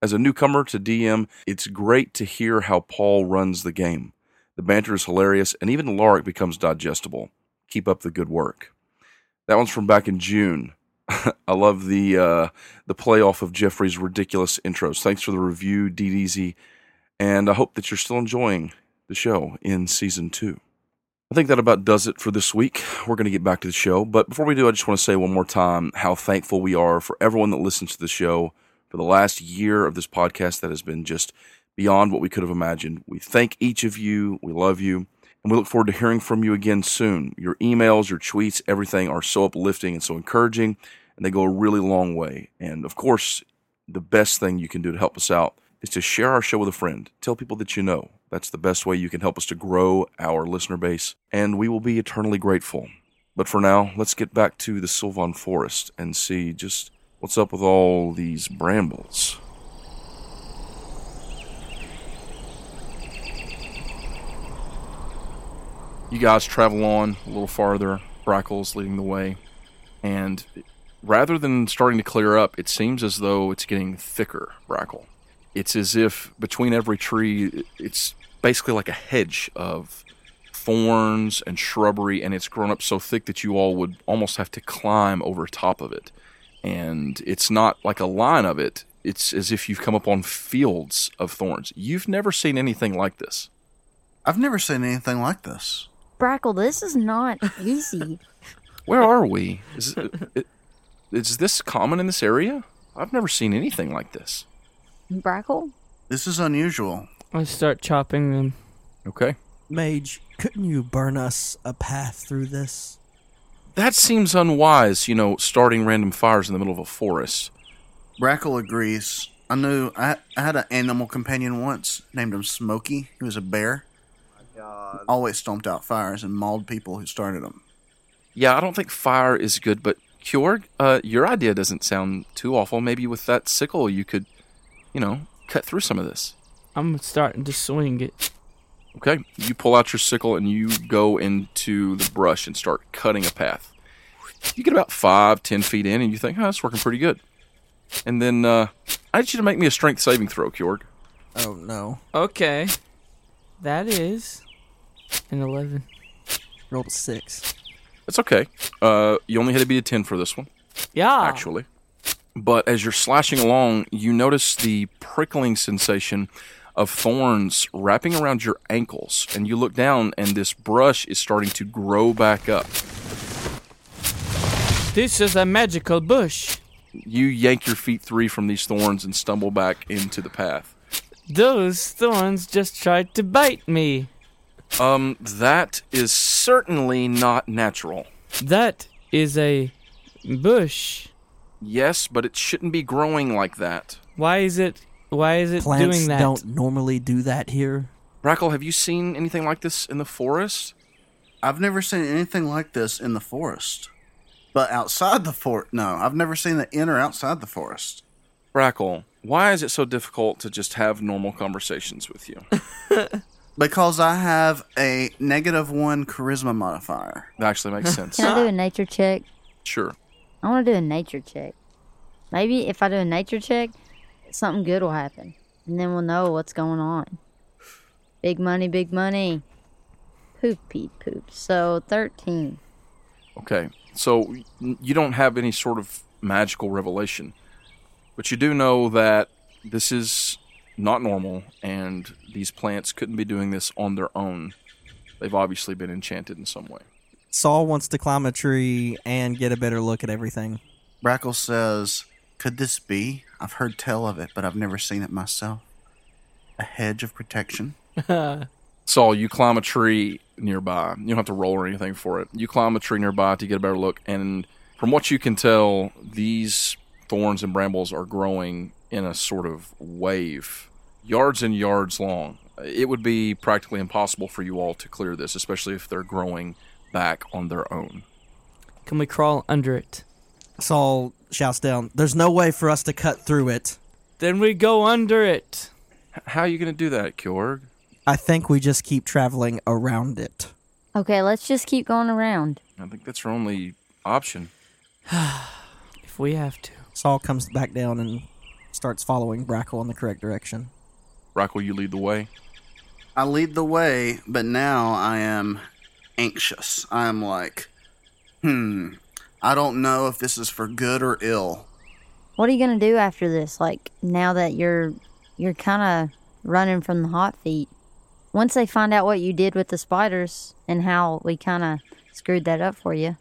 Speaker 3: As a newcomer to DM, it's great to hear how Paul runs the game. The banter is hilarious and even Lark becomes digestible. Keep up the good work. That one's from back in June. [LAUGHS] I love the uh, the playoff of Jeffrey's ridiculous intros. Thanks for the review, DDZ, and I hope that you're still enjoying the show in season two. I think that about does it for this week. We're going to get back to the show, but before we do, I just want to say one more time how thankful we are for everyone that listens to the show for the last year of this podcast that has been just beyond what we could have imagined. We thank each of you. We love you. And we look forward to hearing from you again soon. Your emails, your tweets, everything are so uplifting and so encouraging, and they go a really long way. And of course, the best thing you can do to help us out is to share our show with a friend. Tell people that you know. That's the best way you can help us to grow our listener base, and we will be eternally grateful. But for now, let's get back to the Sylvan Forest and see just what's up with all these brambles. You guys travel on a little farther. Brackle's leading the way, and rather than starting to clear up, it seems as though it's getting thicker. Brackle. It's as if between every tree, it's basically like a hedge of thorns and shrubbery, and it's grown up so thick that you all would almost have to climb over top of it. And it's not like a line of it, it's as if you've come upon fields of thorns. You've never seen anything like this.
Speaker 5: I've never seen anything like this.
Speaker 4: Brackle, this is not easy. [LAUGHS]
Speaker 3: Where are we? Is, it, is this common in this area? I've never seen anything like this.
Speaker 4: Brackle?
Speaker 5: This is unusual.
Speaker 1: I start chopping them.
Speaker 3: Okay.
Speaker 2: Mage, couldn't you burn us a path through this?
Speaker 3: that seems unwise, you know, starting random fires in the middle of a forest.
Speaker 5: Brackle agrees. I knew I, I had an animal companion once named him Smokey. He was a bear. Always stomped out fires and mauled people who started them.
Speaker 3: Yeah, I don't think fire is good, but Kjorg, uh, your idea doesn't sound too awful. Maybe with that sickle you could, you know, cut through some of this.
Speaker 1: I'm starting to swing it.
Speaker 3: Okay, you pull out your sickle and you go into the brush and start cutting a path. You get about five, ten feet in, and you think, "Oh, that's working pretty good." And then uh, I need you to make me a strength saving throw, Kjorg.
Speaker 2: Oh no.
Speaker 1: Okay. That is an 11.
Speaker 2: Rolled a six.
Speaker 3: It's okay. Uh, you only had to beat a ten for this one,
Speaker 1: Yeah.
Speaker 3: actually. But as you're slashing along, you notice the prickling sensation of thorns wrapping around your ankles, and you look down, and this brush is starting to grow back up.
Speaker 1: This is a magical bush.
Speaker 3: You yank your feet free from these thorns and stumble back into the path.
Speaker 1: Those thorns just tried to bite me.
Speaker 3: Um, that is certainly not natural.
Speaker 1: That is a bush.
Speaker 3: Yes, but it shouldn't be growing like that.
Speaker 1: Why is it why is it
Speaker 2: Plants
Speaker 1: doing that?
Speaker 2: don't normally do that here.
Speaker 3: Brackle, have you seen anything like this in the forest?
Speaker 5: I've never seen anything like this in the forest. But outside the fort, no, I've never seen it in or outside the forest.
Speaker 3: Brackle, why is it so difficult to just have normal conversations with you? [LAUGHS]
Speaker 5: Because I have a negative one charisma modifier.
Speaker 3: That actually makes [LAUGHS] sense.
Speaker 4: Can I do a nature check?
Speaker 3: Sure.
Speaker 4: I want to do a nature check. Maybe if I do a nature check, something good will happen. And then we'll know what's going on. Big money, big money. Poopy poop. So 13.
Speaker 3: Okay. So you don't have any sort of magical revelation, but you do know that this is not normal and these plants couldn't be doing this on their own. They've obviously been enchanted in some way.
Speaker 2: Saul wants to climb a tree and get a better look at everything.
Speaker 5: Brackle says, Could this be? I've heard tell of it, but I've never seen it myself. A hedge of protection. [LAUGHS]
Speaker 3: Saul, you climb a tree nearby. You don't have to roll or anything for it. You climb a tree nearby to get a better look, and from what you can tell, these thorns and brambles are growing in a sort of wave, yards and yards long. It would be practically impossible for you all to clear this, especially if they're growing back on their own.
Speaker 1: Can we crawl under it?
Speaker 2: Saul shouts down, There's no way for us to cut through it.
Speaker 1: Then we go under it.
Speaker 3: H- How are you going to do that, Kjorg?
Speaker 2: I think we just keep traveling around it.
Speaker 4: Okay, let's just keep going around.
Speaker 3: I think that's our only option. [SIGHS]
Speaker 1: If we have to.
Speaker 2: Saul comes back down and starts following Brackle in the correct direction.
Speaker 3: Brackle, you lead the way.
Speaker 5: I lead the way, but now I am anxious. I am like, hmm, I don't know if this is for good or ill.
Speaker 4: What are you going to do after this? Like now that you're you're kind of running from the hot feet. Once they find out what you did with the spiders and how we kind of screwed that up for you.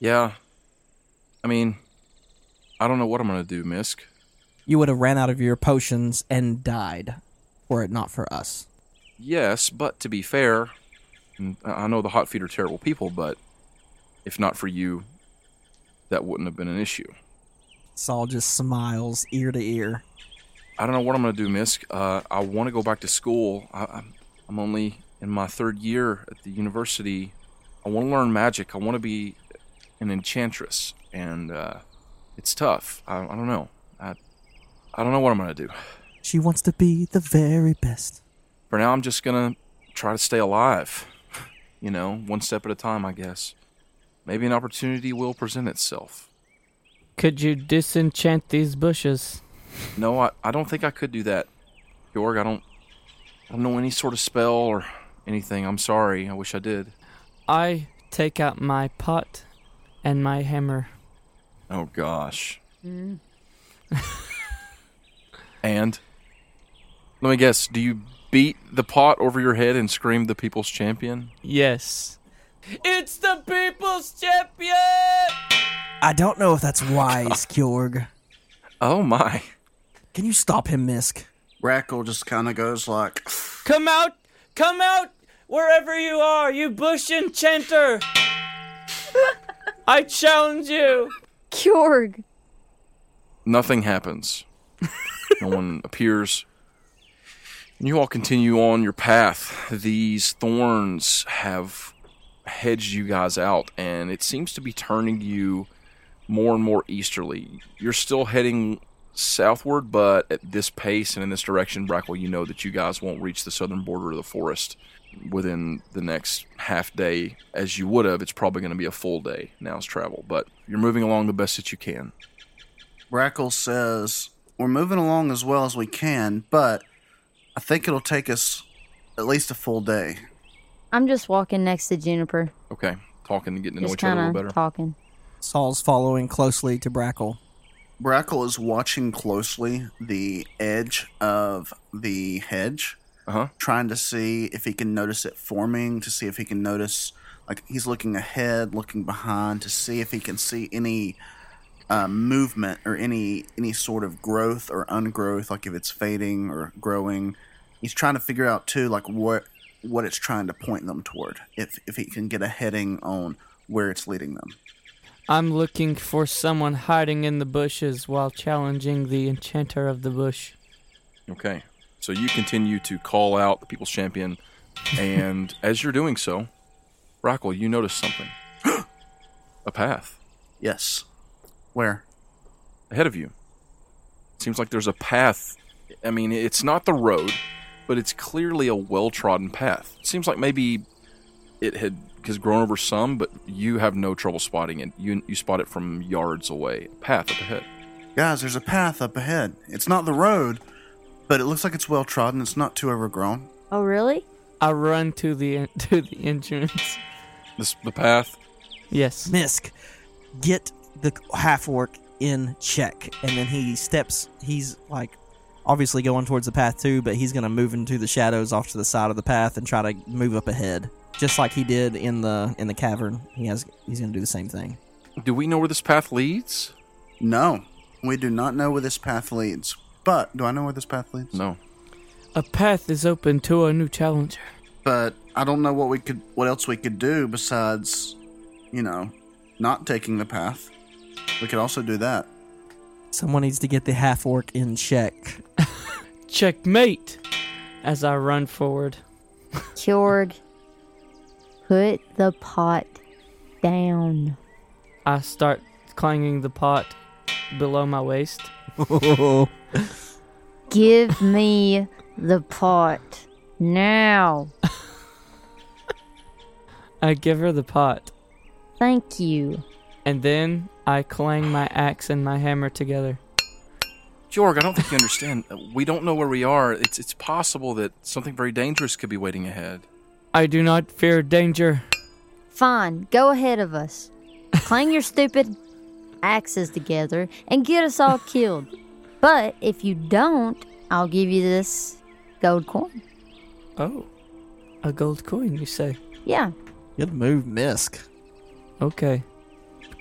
Speaker 3: Yeah. I mean, I don't know what I'm going to do, Misk.
Speaker 2: You would have ran out of your potions and died were it not for us.
Speaker 3: Yes, but to be fair, I know the Hot Feet are terrible people, but if not for you, that wouldn't have been an issue.
Speaker 2: Saul just smiles ear to ear.
Speaker 3: I don't know what I'm going to do, Misk. Uh, I want to go back to school. I, I'm, I'm only in my third year at the university. I want to learn magic. I want to be an enchantress, and uh, it's tough. I, I don't know. I, I don't know what I'm going to do.
Speaker 2: She wants to be the very best.
Speaker 3: For now, I'm just going to try to stay alive. You know, one step at a time, I guess. Maybe an opportunity will present itself.
Speaker 1: Could you disenchant these bushes?
Speaker 3: No, I, I don't think I could do that. Kjorg, I don't I don't know any sort of spell or anything. I'm sorry. I wish I did.
Speaker 1: I take out my pot and my hammer.
Speaker 3: Oh gosh. Mm. [LAUGHS] and let me guess, do you beat the pot over your head and scream the people's champion?
Speaker 1: Yes. It's the people's champion!
Speaker 2: I don't know if that's wise, [LAUGHS] Kjorg.
Speaker 3: Oh my.
Speaker 2: Can you stop him, Misk?
Speaker 5: Brackle just kind of goes like, [SIGHS]
Speaker 1: Come out! Come out! Wherever you are, you bush enchanter! I challenge you.
Speaker 4: Kjorg.
Speaker 3: Nothing happens. [LAUGHS] no one appears. And you all continue on your path. These thorns have hedged you guys out, and it seems to be turning you more and more easterly. You're still heading southward, but at this pace and in this direction, Brackle, you know that you guys won't reach the southern border of the forest within the next half day as you would have. It's probably going to be a full day now's travel, but you're moving along the best that you can.
Speaker 5: Brackle says, We're moving along as well as we can, but I think it'll take us at least a full day.
Speaker 4: I'm just walking next to Juniper.
Speaker 3: Okay, talking and getting to know
Speaker 4: Just
Speaker 3: each other a
Speaker 4: kind
Speaker 3: little
Speaker 4: of
Speaker 3: better.
Speaker 4: talking.
Speaker 2: Saul's following closely to Brackle.
Speaker 5: Brackle is watching closely the edge of the hedge,
Speaker 3: Uh huh.
Speaker 5: trying to see if he can notice it forming, to see if he can notice, like, he's looking ahead, looking behind, to see if he can see any uh, movement or any any sort of growth or ungrowth, like if it's fading or growing. He's trying to figure out too, like what what it's trying to point them toward. If if he can get a heading on where it's leading them.
Speaker 1: I'm looking for someone hiding in the bushes while challenging the enchanter of the bush.
Speaker 3: Okay. So you continue to call out the people's champion, and [LAUGHS] as you're doing so, Brackle, you notice something. [GASPS] a path
Speaker 5: Yes. Where?
Speaker 3: ahead of you. Seems like there's a path. I mean, it's not the road, but it's clearly a well trodden path. Seems like maybe it had has grown over some, but you have no trouble spotting it. You you spot it from yards away. A path up ahead.
Speaker 5: Guys, there's a path up ahead. It's not the road, but it looks like it's well trodden. It's not too overgrown.
Speaker 4: Oh, really?
Speaker 1: I run to the [LAUGHS] to the entrance.
Speaker 3: This the path.
Speaker 1: Yes.
Speaker 2: Misk, get the half orc in check, and then he steps. He's like obviously going towards the path too, but he's gonna move into the shadows off to the side of the path and try to move up ahead, just like he did in the in the cavern. He has he's gonna do the same thing.
Speaker 3: Do we know where this path leads?
Speaker 5: No, we do not know where this path leads. But do I know where this path leads?
Speaker 3: No.
Speaker 1: A path is open to a new challenger.
Speaker 5: But I don't know what we could, what else we could do besides, you know, not taking the path. We could also do that.
Speaker 2: Someone needs to get the half orc in check. [LAUGHS]
Speaker 1: Checkmate! As I run forward.
Speaker 4: Kjorg, put the pot down.
Speaker 1: I start clanging the pot below my waist. [LAUGHS]
Speaker 4: Give me the pot now. [LAUGHS]
Speaker 1: I give her the pot,
Speaker 4: Thank you.
Speaker 1: and then I clang my axe and my hammer together.
Speaker 3: Kjorg, I don't think you understand. We don't know where we are. It's it's possible that something very dangerous could be waiting ahead.
Speaker 1: I do not fear danger.
Speaker 4: Fine, go ahead of us. Clang your stupid axes together and get us all killed. But if you don't, I'll give you this gold coin.
Speaker 1: Oh, a gold coin, you say?
Speaker 4: Yeah,
Speaker 2: Good move, Misk.
Speaker 1: Okay.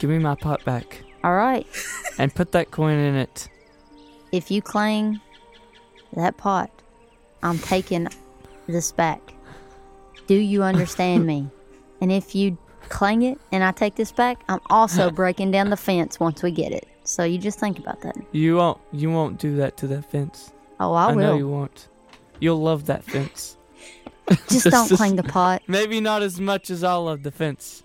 Speaker 1: Give me my pot back
Speaker 4: all right. [LAUGHS]
Speaker 1: and put that coin in it.
Speaker 4: If you clang that pot, I'm taking this back. Do you understand me? [LAUGHS] And if you clang it and I take this back, I'm also [LAUGHS] breaking down the fence once we get it. So you just think about that.
Speaker 1: You won't. You won't do that to that fence.
Speaker 4: Oh, I,
Speaker 1: know
Speaker 4: will.
Speaker 1: you won't. You'll love that fence.
Speaker 4: Just don't clang the pot.
Speaker 1: Maybe not as much as I'll love the fence,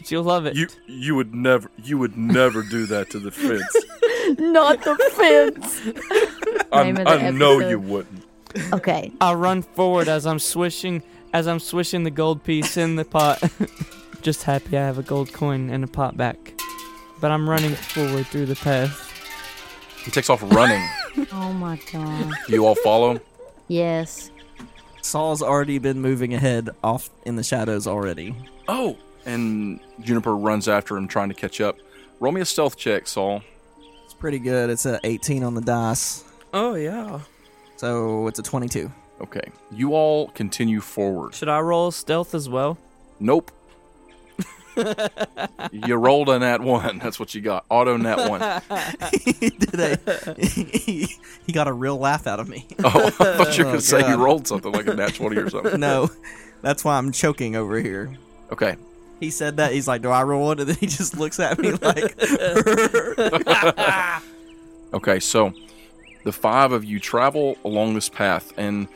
Speaker 1: but you'll love it.
Speaker 3: You you would never you would never do that to the fence. [LAUGHS]
Speaker 4: Not the fence. [LAUGHS]
Speaker 3: I,
Speaker 4: Name the
Speaker 3: I know you wouldn't.
Speaker 4: Okay.
Speaker 1: I run forward as I'm swishing as I'm swishing the gold piece in the pot. [LAUGHS] Just happy I have a gold coin and a pot back. But I'm running forward through the path.
Speaker 3: He takes off running.
Speaker 4: Oh my god.
Speaker 3: you all follow.
Speaker 4: Yes.
Speaker 2: Saul's already been moving ahead off in the shadows already.
Speaker 3: Oh, and Juniper runs after him, trying to catch up. Roll me a stealth check, Saul.
Speaker 2: It's pretty good. It's a 18 on the dice,
Speaker 1: Oh yeah.
Speaker 2: so it's a 22.
Speaker 3: Okay. You all continue forward.
Speaker 1: Should I roll stealth as well?
Speaker 3: Nope. [LAUGHS] you rolled a nat one. That's what you got. Auto nat [LAUGHS] one.
Speaker 2: he did a he, he got a real laugh out of me.
Speaker 3: Oh, I thought you were
Speaker 2: Oh,
Speaker 3: going to say you
Speaker 2: God.
Speaker 3: rolled something like a nat 20 or something. [LAUGHS]
Speaker 2: no, that's why I'm choking over here.
Speaker 3: Okay.
Speaker 2: He said that. He's like, "Do I roll it?" And then he just looks at me [LAUGHS] like,
Speaker 3: Okay, so the five of you travel along this path, and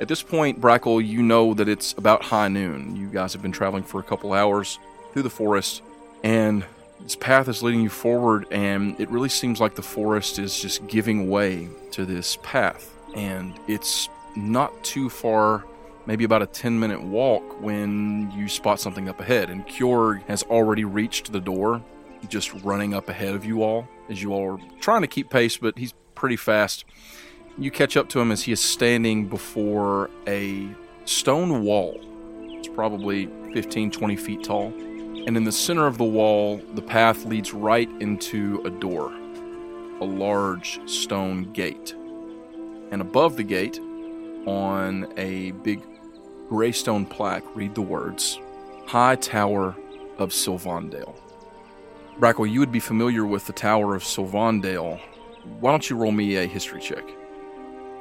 Speaker 3: at this point, Brackle, you know that it's about high noon. You guys have been traveling for a couple hours through the forest, and this path is leading you forward, and it really seems like the forest is just giving way to this path. And it's not too far, maybe about a 10 minute walk, when you spot something up ahead. And Kjorg has already reached the door, just running up ahead of you all, as you all are trying to keep pace, but he's pretty fast. You catch up to him as he is standing before a stone wall. It's probably 15, 20 feet tall. And in the center of the wall, the path leads right into a door, a large stone gate. And above the gate, on a big gray stone plaque, read the words High Tower of Sylvandale. Brackle, you would be familiar with the Tower of Sylvandale. Why don't you roll me a history check?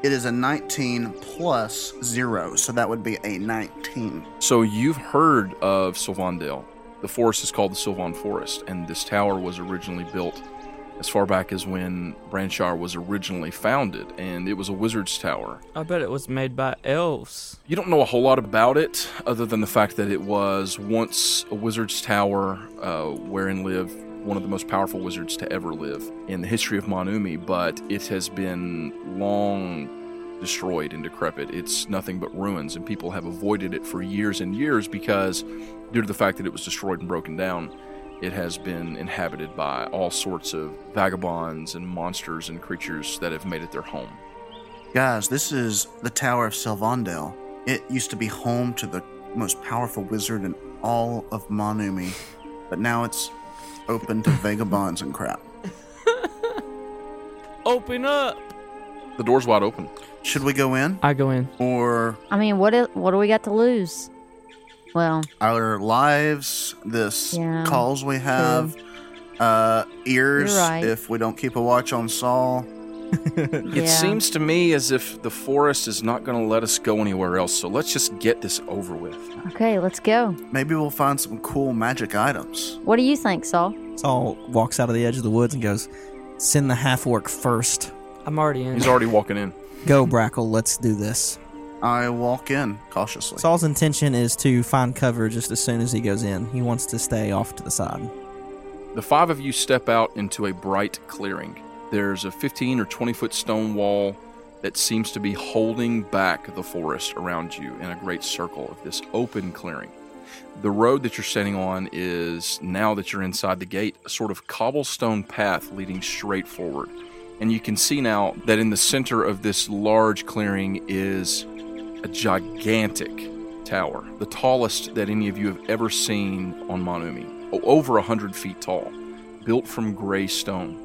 Speaker 5: It is a 19 plus 0, so that would be a 19.
Speaker 3: So you've heard of Sylvandale. The forest is called the Sylvan Forest, and this tower was originally built as far back as when Branshire was originally founded, and it was a wizard's tower.
Speaker 1: I bet it was made by elves.
Speaker 3: You don't know a whole lot about it, other than the fact that it was once a wizard's tower uh, wherein lived one of the most powerful wizards to ever live in the history of Monumi, but it has been long destroyed and decrepit. It's nothing but ruins, and people have avoided it for years and years because, due to the fact that it was destroyed and broken down, it has been inhabited by all sorts of vagabonds and monsters and creatures that have made it their home.
Speaker 5: Guys, this is the Tower of Sylvandale. It used to be home to the most powerful wizard in all of Monumi, but now it's open to [LAUGHS] vagabonds and crap.
Speaker 1: Open up!
Speaker 3: The door's wide open.
Speaker 5: Should we go in?
Speaker 1: I go in.
Speaker 5: Or
Speaker 4: I mean, what i- what do we got to lose? Well,
Speaker 5: our lives, this
Speaker 4: Yeah,
Speaker 5: calls we have, uh, ears
Speaker 4: right.
Speaker 5: if we don't keep a watch on Saul. [LAUGHS]
Speaker 3: It
Speaker 4: yeah.
Speaker 3: seems to me as if the forest is not going to let us go anywhere else, so let's just get this over with.
Speaker 4: Okay, let's go.
Speaker 5: Maybe we'll find some cool magic items.
Speaker 4: What do you think, Saul?
Speaker 2: Saul walks out of the edge of the woods and goes, "Send the half orc first.
Speaker 1: I'm already in.
Speaker 3: He's already walking in.
Speaker 2: Go, Brackle. Let's do this."
Speaker 5: I walk in cautiously.
Speaker 2: Saul's intention is to find cover just as soon as he goes in. He wants to stay off to the side.
Speaker 3: The five of you step out into a bright clearing. There's a 15 or 20 foot stone wall that seems to be holding back the forest around you in a great circle of this open clearing. The road that you're standing on is, now that you're inside the gate, a sort of cobblestone path leading straight forward. And you can see now that in the center of this large clearing is a gigantic tower, the tallest that any of you have ever seen on Monumi, over a hundred feet tall, built from gray stone.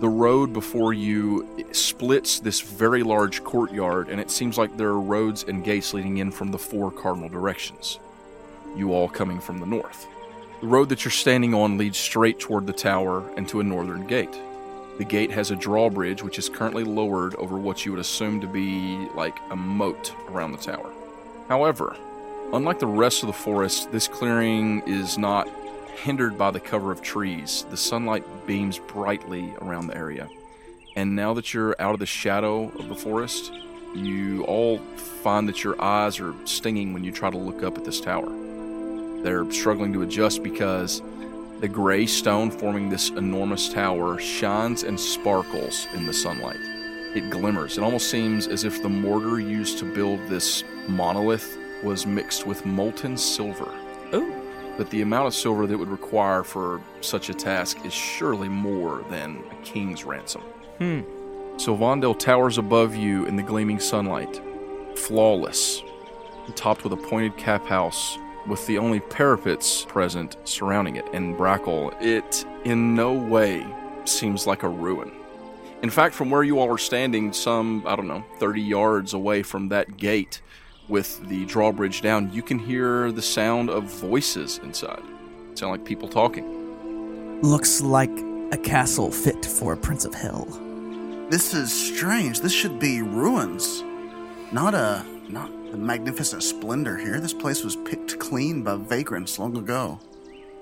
Speaker 3: The road before you splits this very large courtyard, and it seems like there are roads and gates leading in from the four cardinal directions. You all coming from the north. The road that you're standing on leads straight toward the tower and to a northern gate. The gate has a drawbridge which is currently lowered over what you would assume to be like a moat around the tower. However, unlike the rest of the forest, this clearing is not hindered by the cover of trees. The sunlight beams brightly around the area. And now that you're out of the shadow of the forest, you all find that your eyes are stinging when you try to look up at this tower. They're struggling to adjust because the gray stone forming this enormous tower shines and sparkles in the sunlight. It glimmers. It almost seems as if the mortar used to build this monolith was mixed with molten silver.
Speaker 1: Ooh.
Speaker 3: But the amount of silver that would require for such a task is surely more than a king's ransom.
Speaker 1: Hmm.
Speaker 3: Sylvandale towers above you in the gleaming sunlight, flawless, topped with a pointed cap house with the only parapets present surrounding it. in Brackle, it in no way seems like a ruin. In fact, from where you all are standing, some, I don't know, 30 yards away from that gate with the drawbridge down, you can hear the sound of voices inside. Sound like people talking.
Speaker 2: Looks like a castle fit for a prince of hell.
Speaker 5: This is strange. This should be ruins, not a not the magnificent splendor here. This place was picked clean by vagrants long ago.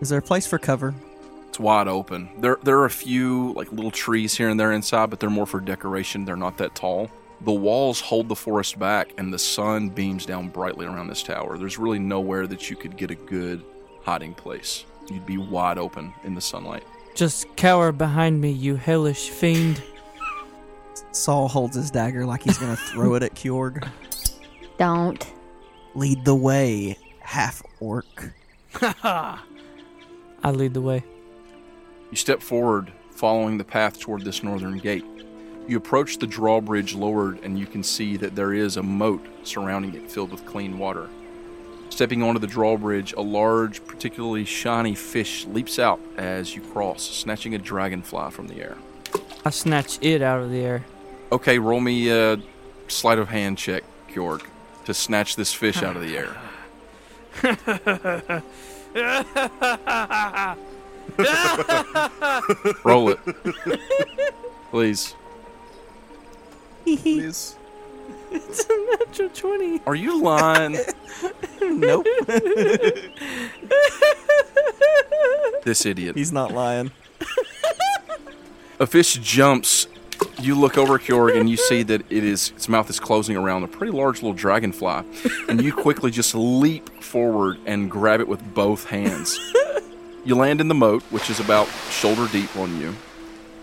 Speaker 2: Is there a place for cover?
Speaker 3: It's wide open. There there are a few like little trees here and there inside, but they're more for decoration. They're not that tall. The walls hold the forest back and the sun beams down brightly around this tower. There's really nowhere that you could get a good hiding place. You'd be wide open in the sunlight.
Speaker 1: Just cower behind me, you hellish fiend.
Speaker 2: Saul holds his dagger like he's gonna throw it at Kjorg.
Speaker 4: Don't.
Speaker 2: Lead the way, half orc. [LAUGHS]
Speaker 1: I lead the way.
Speaker 3: You step forward, following the path toward this northern gate. You approach the drawbridge lowered, and you can see that there is a moat surrounding it filled with clean water. Stepping onto the drawbridge, a large, particularly shiny fish leaps out as you cross, snatching a dragonfly from the air.
Speaker 1: I snatch it out of the air.
Speaker 3: Okay, roll me a sleight of hand check, Kjorg, to snatch this fish out of the air. [LAUGHS] Roll it. Please.
Speaker 5: Please.
Speaker 1: It's a natural 20.
Speaker 3: Are you lying?
Speaker 2: nope,
Speaker 3: this idiot.
Speaker 2: he's not lying.
Speaker 3: A fish jumps. You look over Kjorg and you see that it is its mouth is closing around a pretty large little dragonfly, and you quickly just leap forward and grab it with both hands. You land in the moat, which is about shoulder deep on you,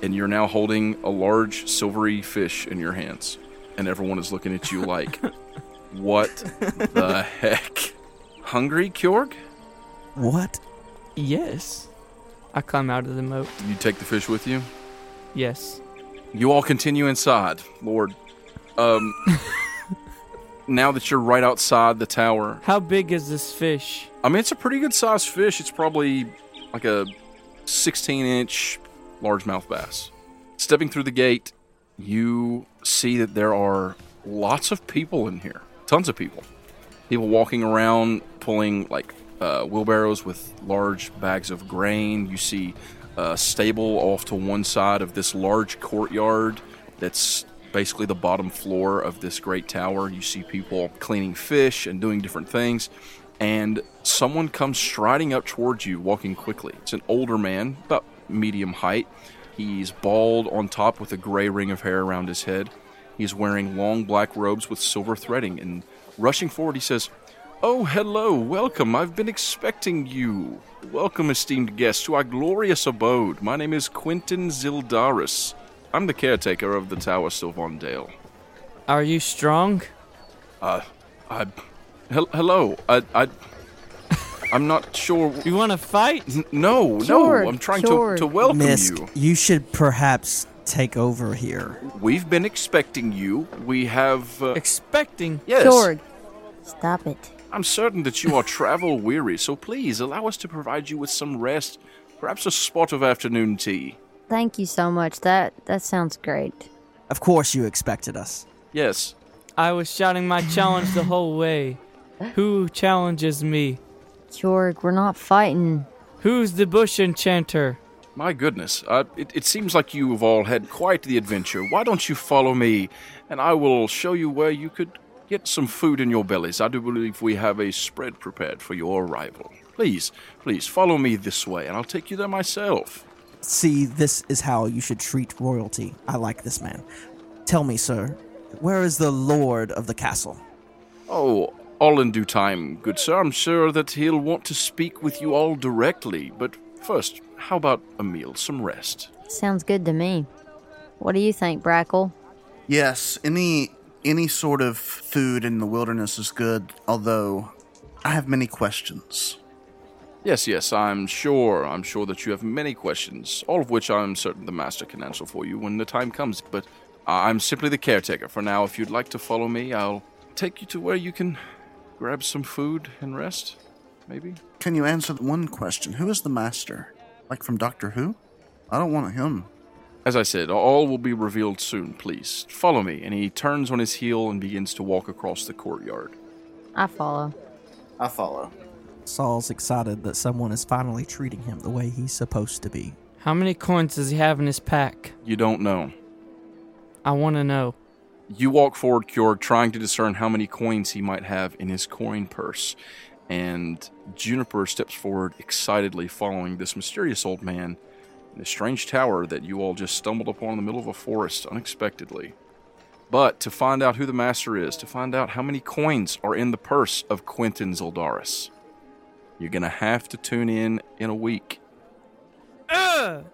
Speaker 3: and you're now holding a large silvery fish in your hands, and everyone is looking at you like, "What the heck? Hungry, Kjorg?"
Speaker 2: What?
Speaker 1: Yes. I climb out of the moat.
Speaker 3: You take the fish with you.
Speaker 1: Yes.
Speaker 3: You all continue inside, Lord. Um, [LAUGHS] now that you're right outside the tower,
Speaker 1: How big is this fish?
Speaker 3: I mean, it's a pretty good sized fish. It's probably like a 16 inch largemouth bass. Stepping through the gate, you see that there are lots of people in here. Tons of people. People walking around, pulling like uh, wheelbarrows with large bags of grain. You see a stable off to one side of this large courtyard that's basically the bottom floor of this great tower. You see people cleaning fish and doing different things. And someone comes striding up towards you, walking quickly. It's an older man, about medium height. He's bald on top with a gray ring of hair around his head. He's wearing long black robes with silver threading. And rushing forward, he says, Oh, hello, welcome. I've been expecting you. Welcome, esteemed guests, to our glorious abode. My name is Quentin Zildaris. I'm the caretaker of the Tower Sylvandale.
Speaker 1: Are you strong?
Speaker 3: Uh, I. Hel- hello. I. I. I'm not sure. [LAUGHS]
Speaker 1: You want to fight?
Speaker 3: N- No, no. I'm trying to, to welcome
Speaker 2: Misk,
Speaker 3: you.
Speaker 2: you should perhaps take over here.
Speaker 3: We've been expecting you. We have. Uh,
Speaker 1: Expecting.
Speaker 3: yes.
Speaker 4: Kjorg, stop it.
Speaker 3: I'm certain that you are travel weary, so please allow us to provide you with some rest, perhaps a spot of afternoon tea.
Speaker 4: Thank you so much. That that sounds great.
Speaker 2: Of course, you expected us.
Speaker 3: Yes.
Speaker 1: I was shouting my challenge the whole way. Who challenges me?
Speaker 4: Kjorg, we're not fighting.
Speaker 1: Who's the bush enchanter?
Speaker 3: My goodness. Uh, it, it seems like you have all had quite the adventure. Why don't you follow me, and I will show you where you could get some food in your bellies. I do believe we have a spread prepared for your arrival. Please, please follow me this way, and I'll take you there myself.
Speaker 2: See, this is how you should treat royalty. I like this man. Tell me, sir, where is the lord of the castle?
Speaker 3: Oh, all in due time, good sir. I'm sure that he'll want to speak with you all directly. But first, how about a meal, some rest?
Speaker 4: Sounds good to me. What do you think, Brackle?
Speaker 5: Yes, any any sort of food in the wilderness is good, although I have many questions.
Speaker 3: Yes, yes, I'm sure. I'm sure that you have many questions, all of which I'm certain the master can answer for you when the time comes. But I'm simply the caretaker for now. If you'd like to follow me, I'll take you to where you can grab some food and rest. Maybe.
Speaker 5: Can you answer the one question? Who is the master? Like from Doctor Who? I don't want him.
Speaker 3: As I said, all will be revealed soon. Please follow me. And he turns on his heel and begins to walk across the courtyard.
Speaker 4: I follow.
Speaker 5: I follow.
Speaker 2: Saul's excited that someone is finally treating him the way he's supposed to be.
Speaker 1: How many coins does he have in his pack?
Speaker 3: You don't know.
Speaker 1: I want to know.
Speaker 3: You walk forward, Kjorg, trying to discern how many coins he might have in his coin purse. And Juniper steps forward excitedly, following this mysterious old man in a strange tower that you all just stumbled upon in the middle of a forest unexpectedly. But to find out who the master is, to find out how many coins are in the purse of Quentin Zoldaris, you're going to have to tune in in a week.
Speaker 1: Ugh.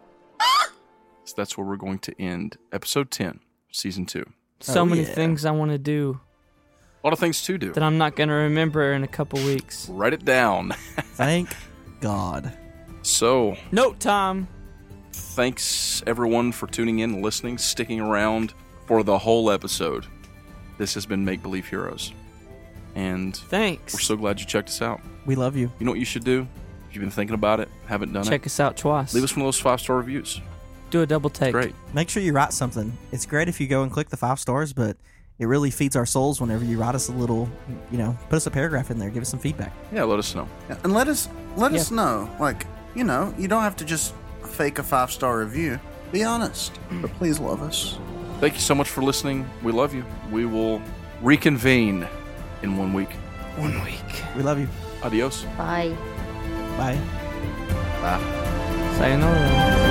Speaker 3: So that's where we're going to end episode 10, season 2.
Speaker 1: So
Speaker 2: Oh,
Speaker 1: many
Speaker 2: yeah.
Speaker 1: things I want to do
Speaker 3: A lot of things to do.
Speaker 1: that I'm not going to remember in a couple weeks.
Speaker 3: Write it down.
Speaker 2: Thank God.
Speaker 3: So,
Speaker 1: Note time.
Speaker 3: Thanks everyone for tuning in, listening, sticking around for the whole episode. This has been Make Believe Heroes. And
Speaker 1: Thanks.
Speaker 3: we're so glad you checked us out.
Speaker 2: We love you.
Speaker 3: You know what you should do? If you've been thinking about it, haven't done it.
Speaker 1: Check us out twice.
Speaker 3: leave us one of those five star reviews.
Speaker 1: Do a double take.
Speaker 3: Great.
Speaker 2: Make sure you write something. It's great if you go and click the five stars, but it really feeds our souls whenever you write us a little, you know, put us a paragraph in there, give us some feedback.
Speaker 3: Yeah, let us know.
Speaker 5: Yeah, And let us let us know. Like, you know, you don't have to just fake a five star review. Be honest. But please love us.
Speaker 3: Thank you so much for listening. We love you. We will reconvene in one week.
Speaker 1: One week.
Speaker 2: We love you.
Speaker 3: Adios.
Speaker 4: Bye.
Speaker 2: Bye.
Speaker 5: Bye.
Speaker 1: Sayonara.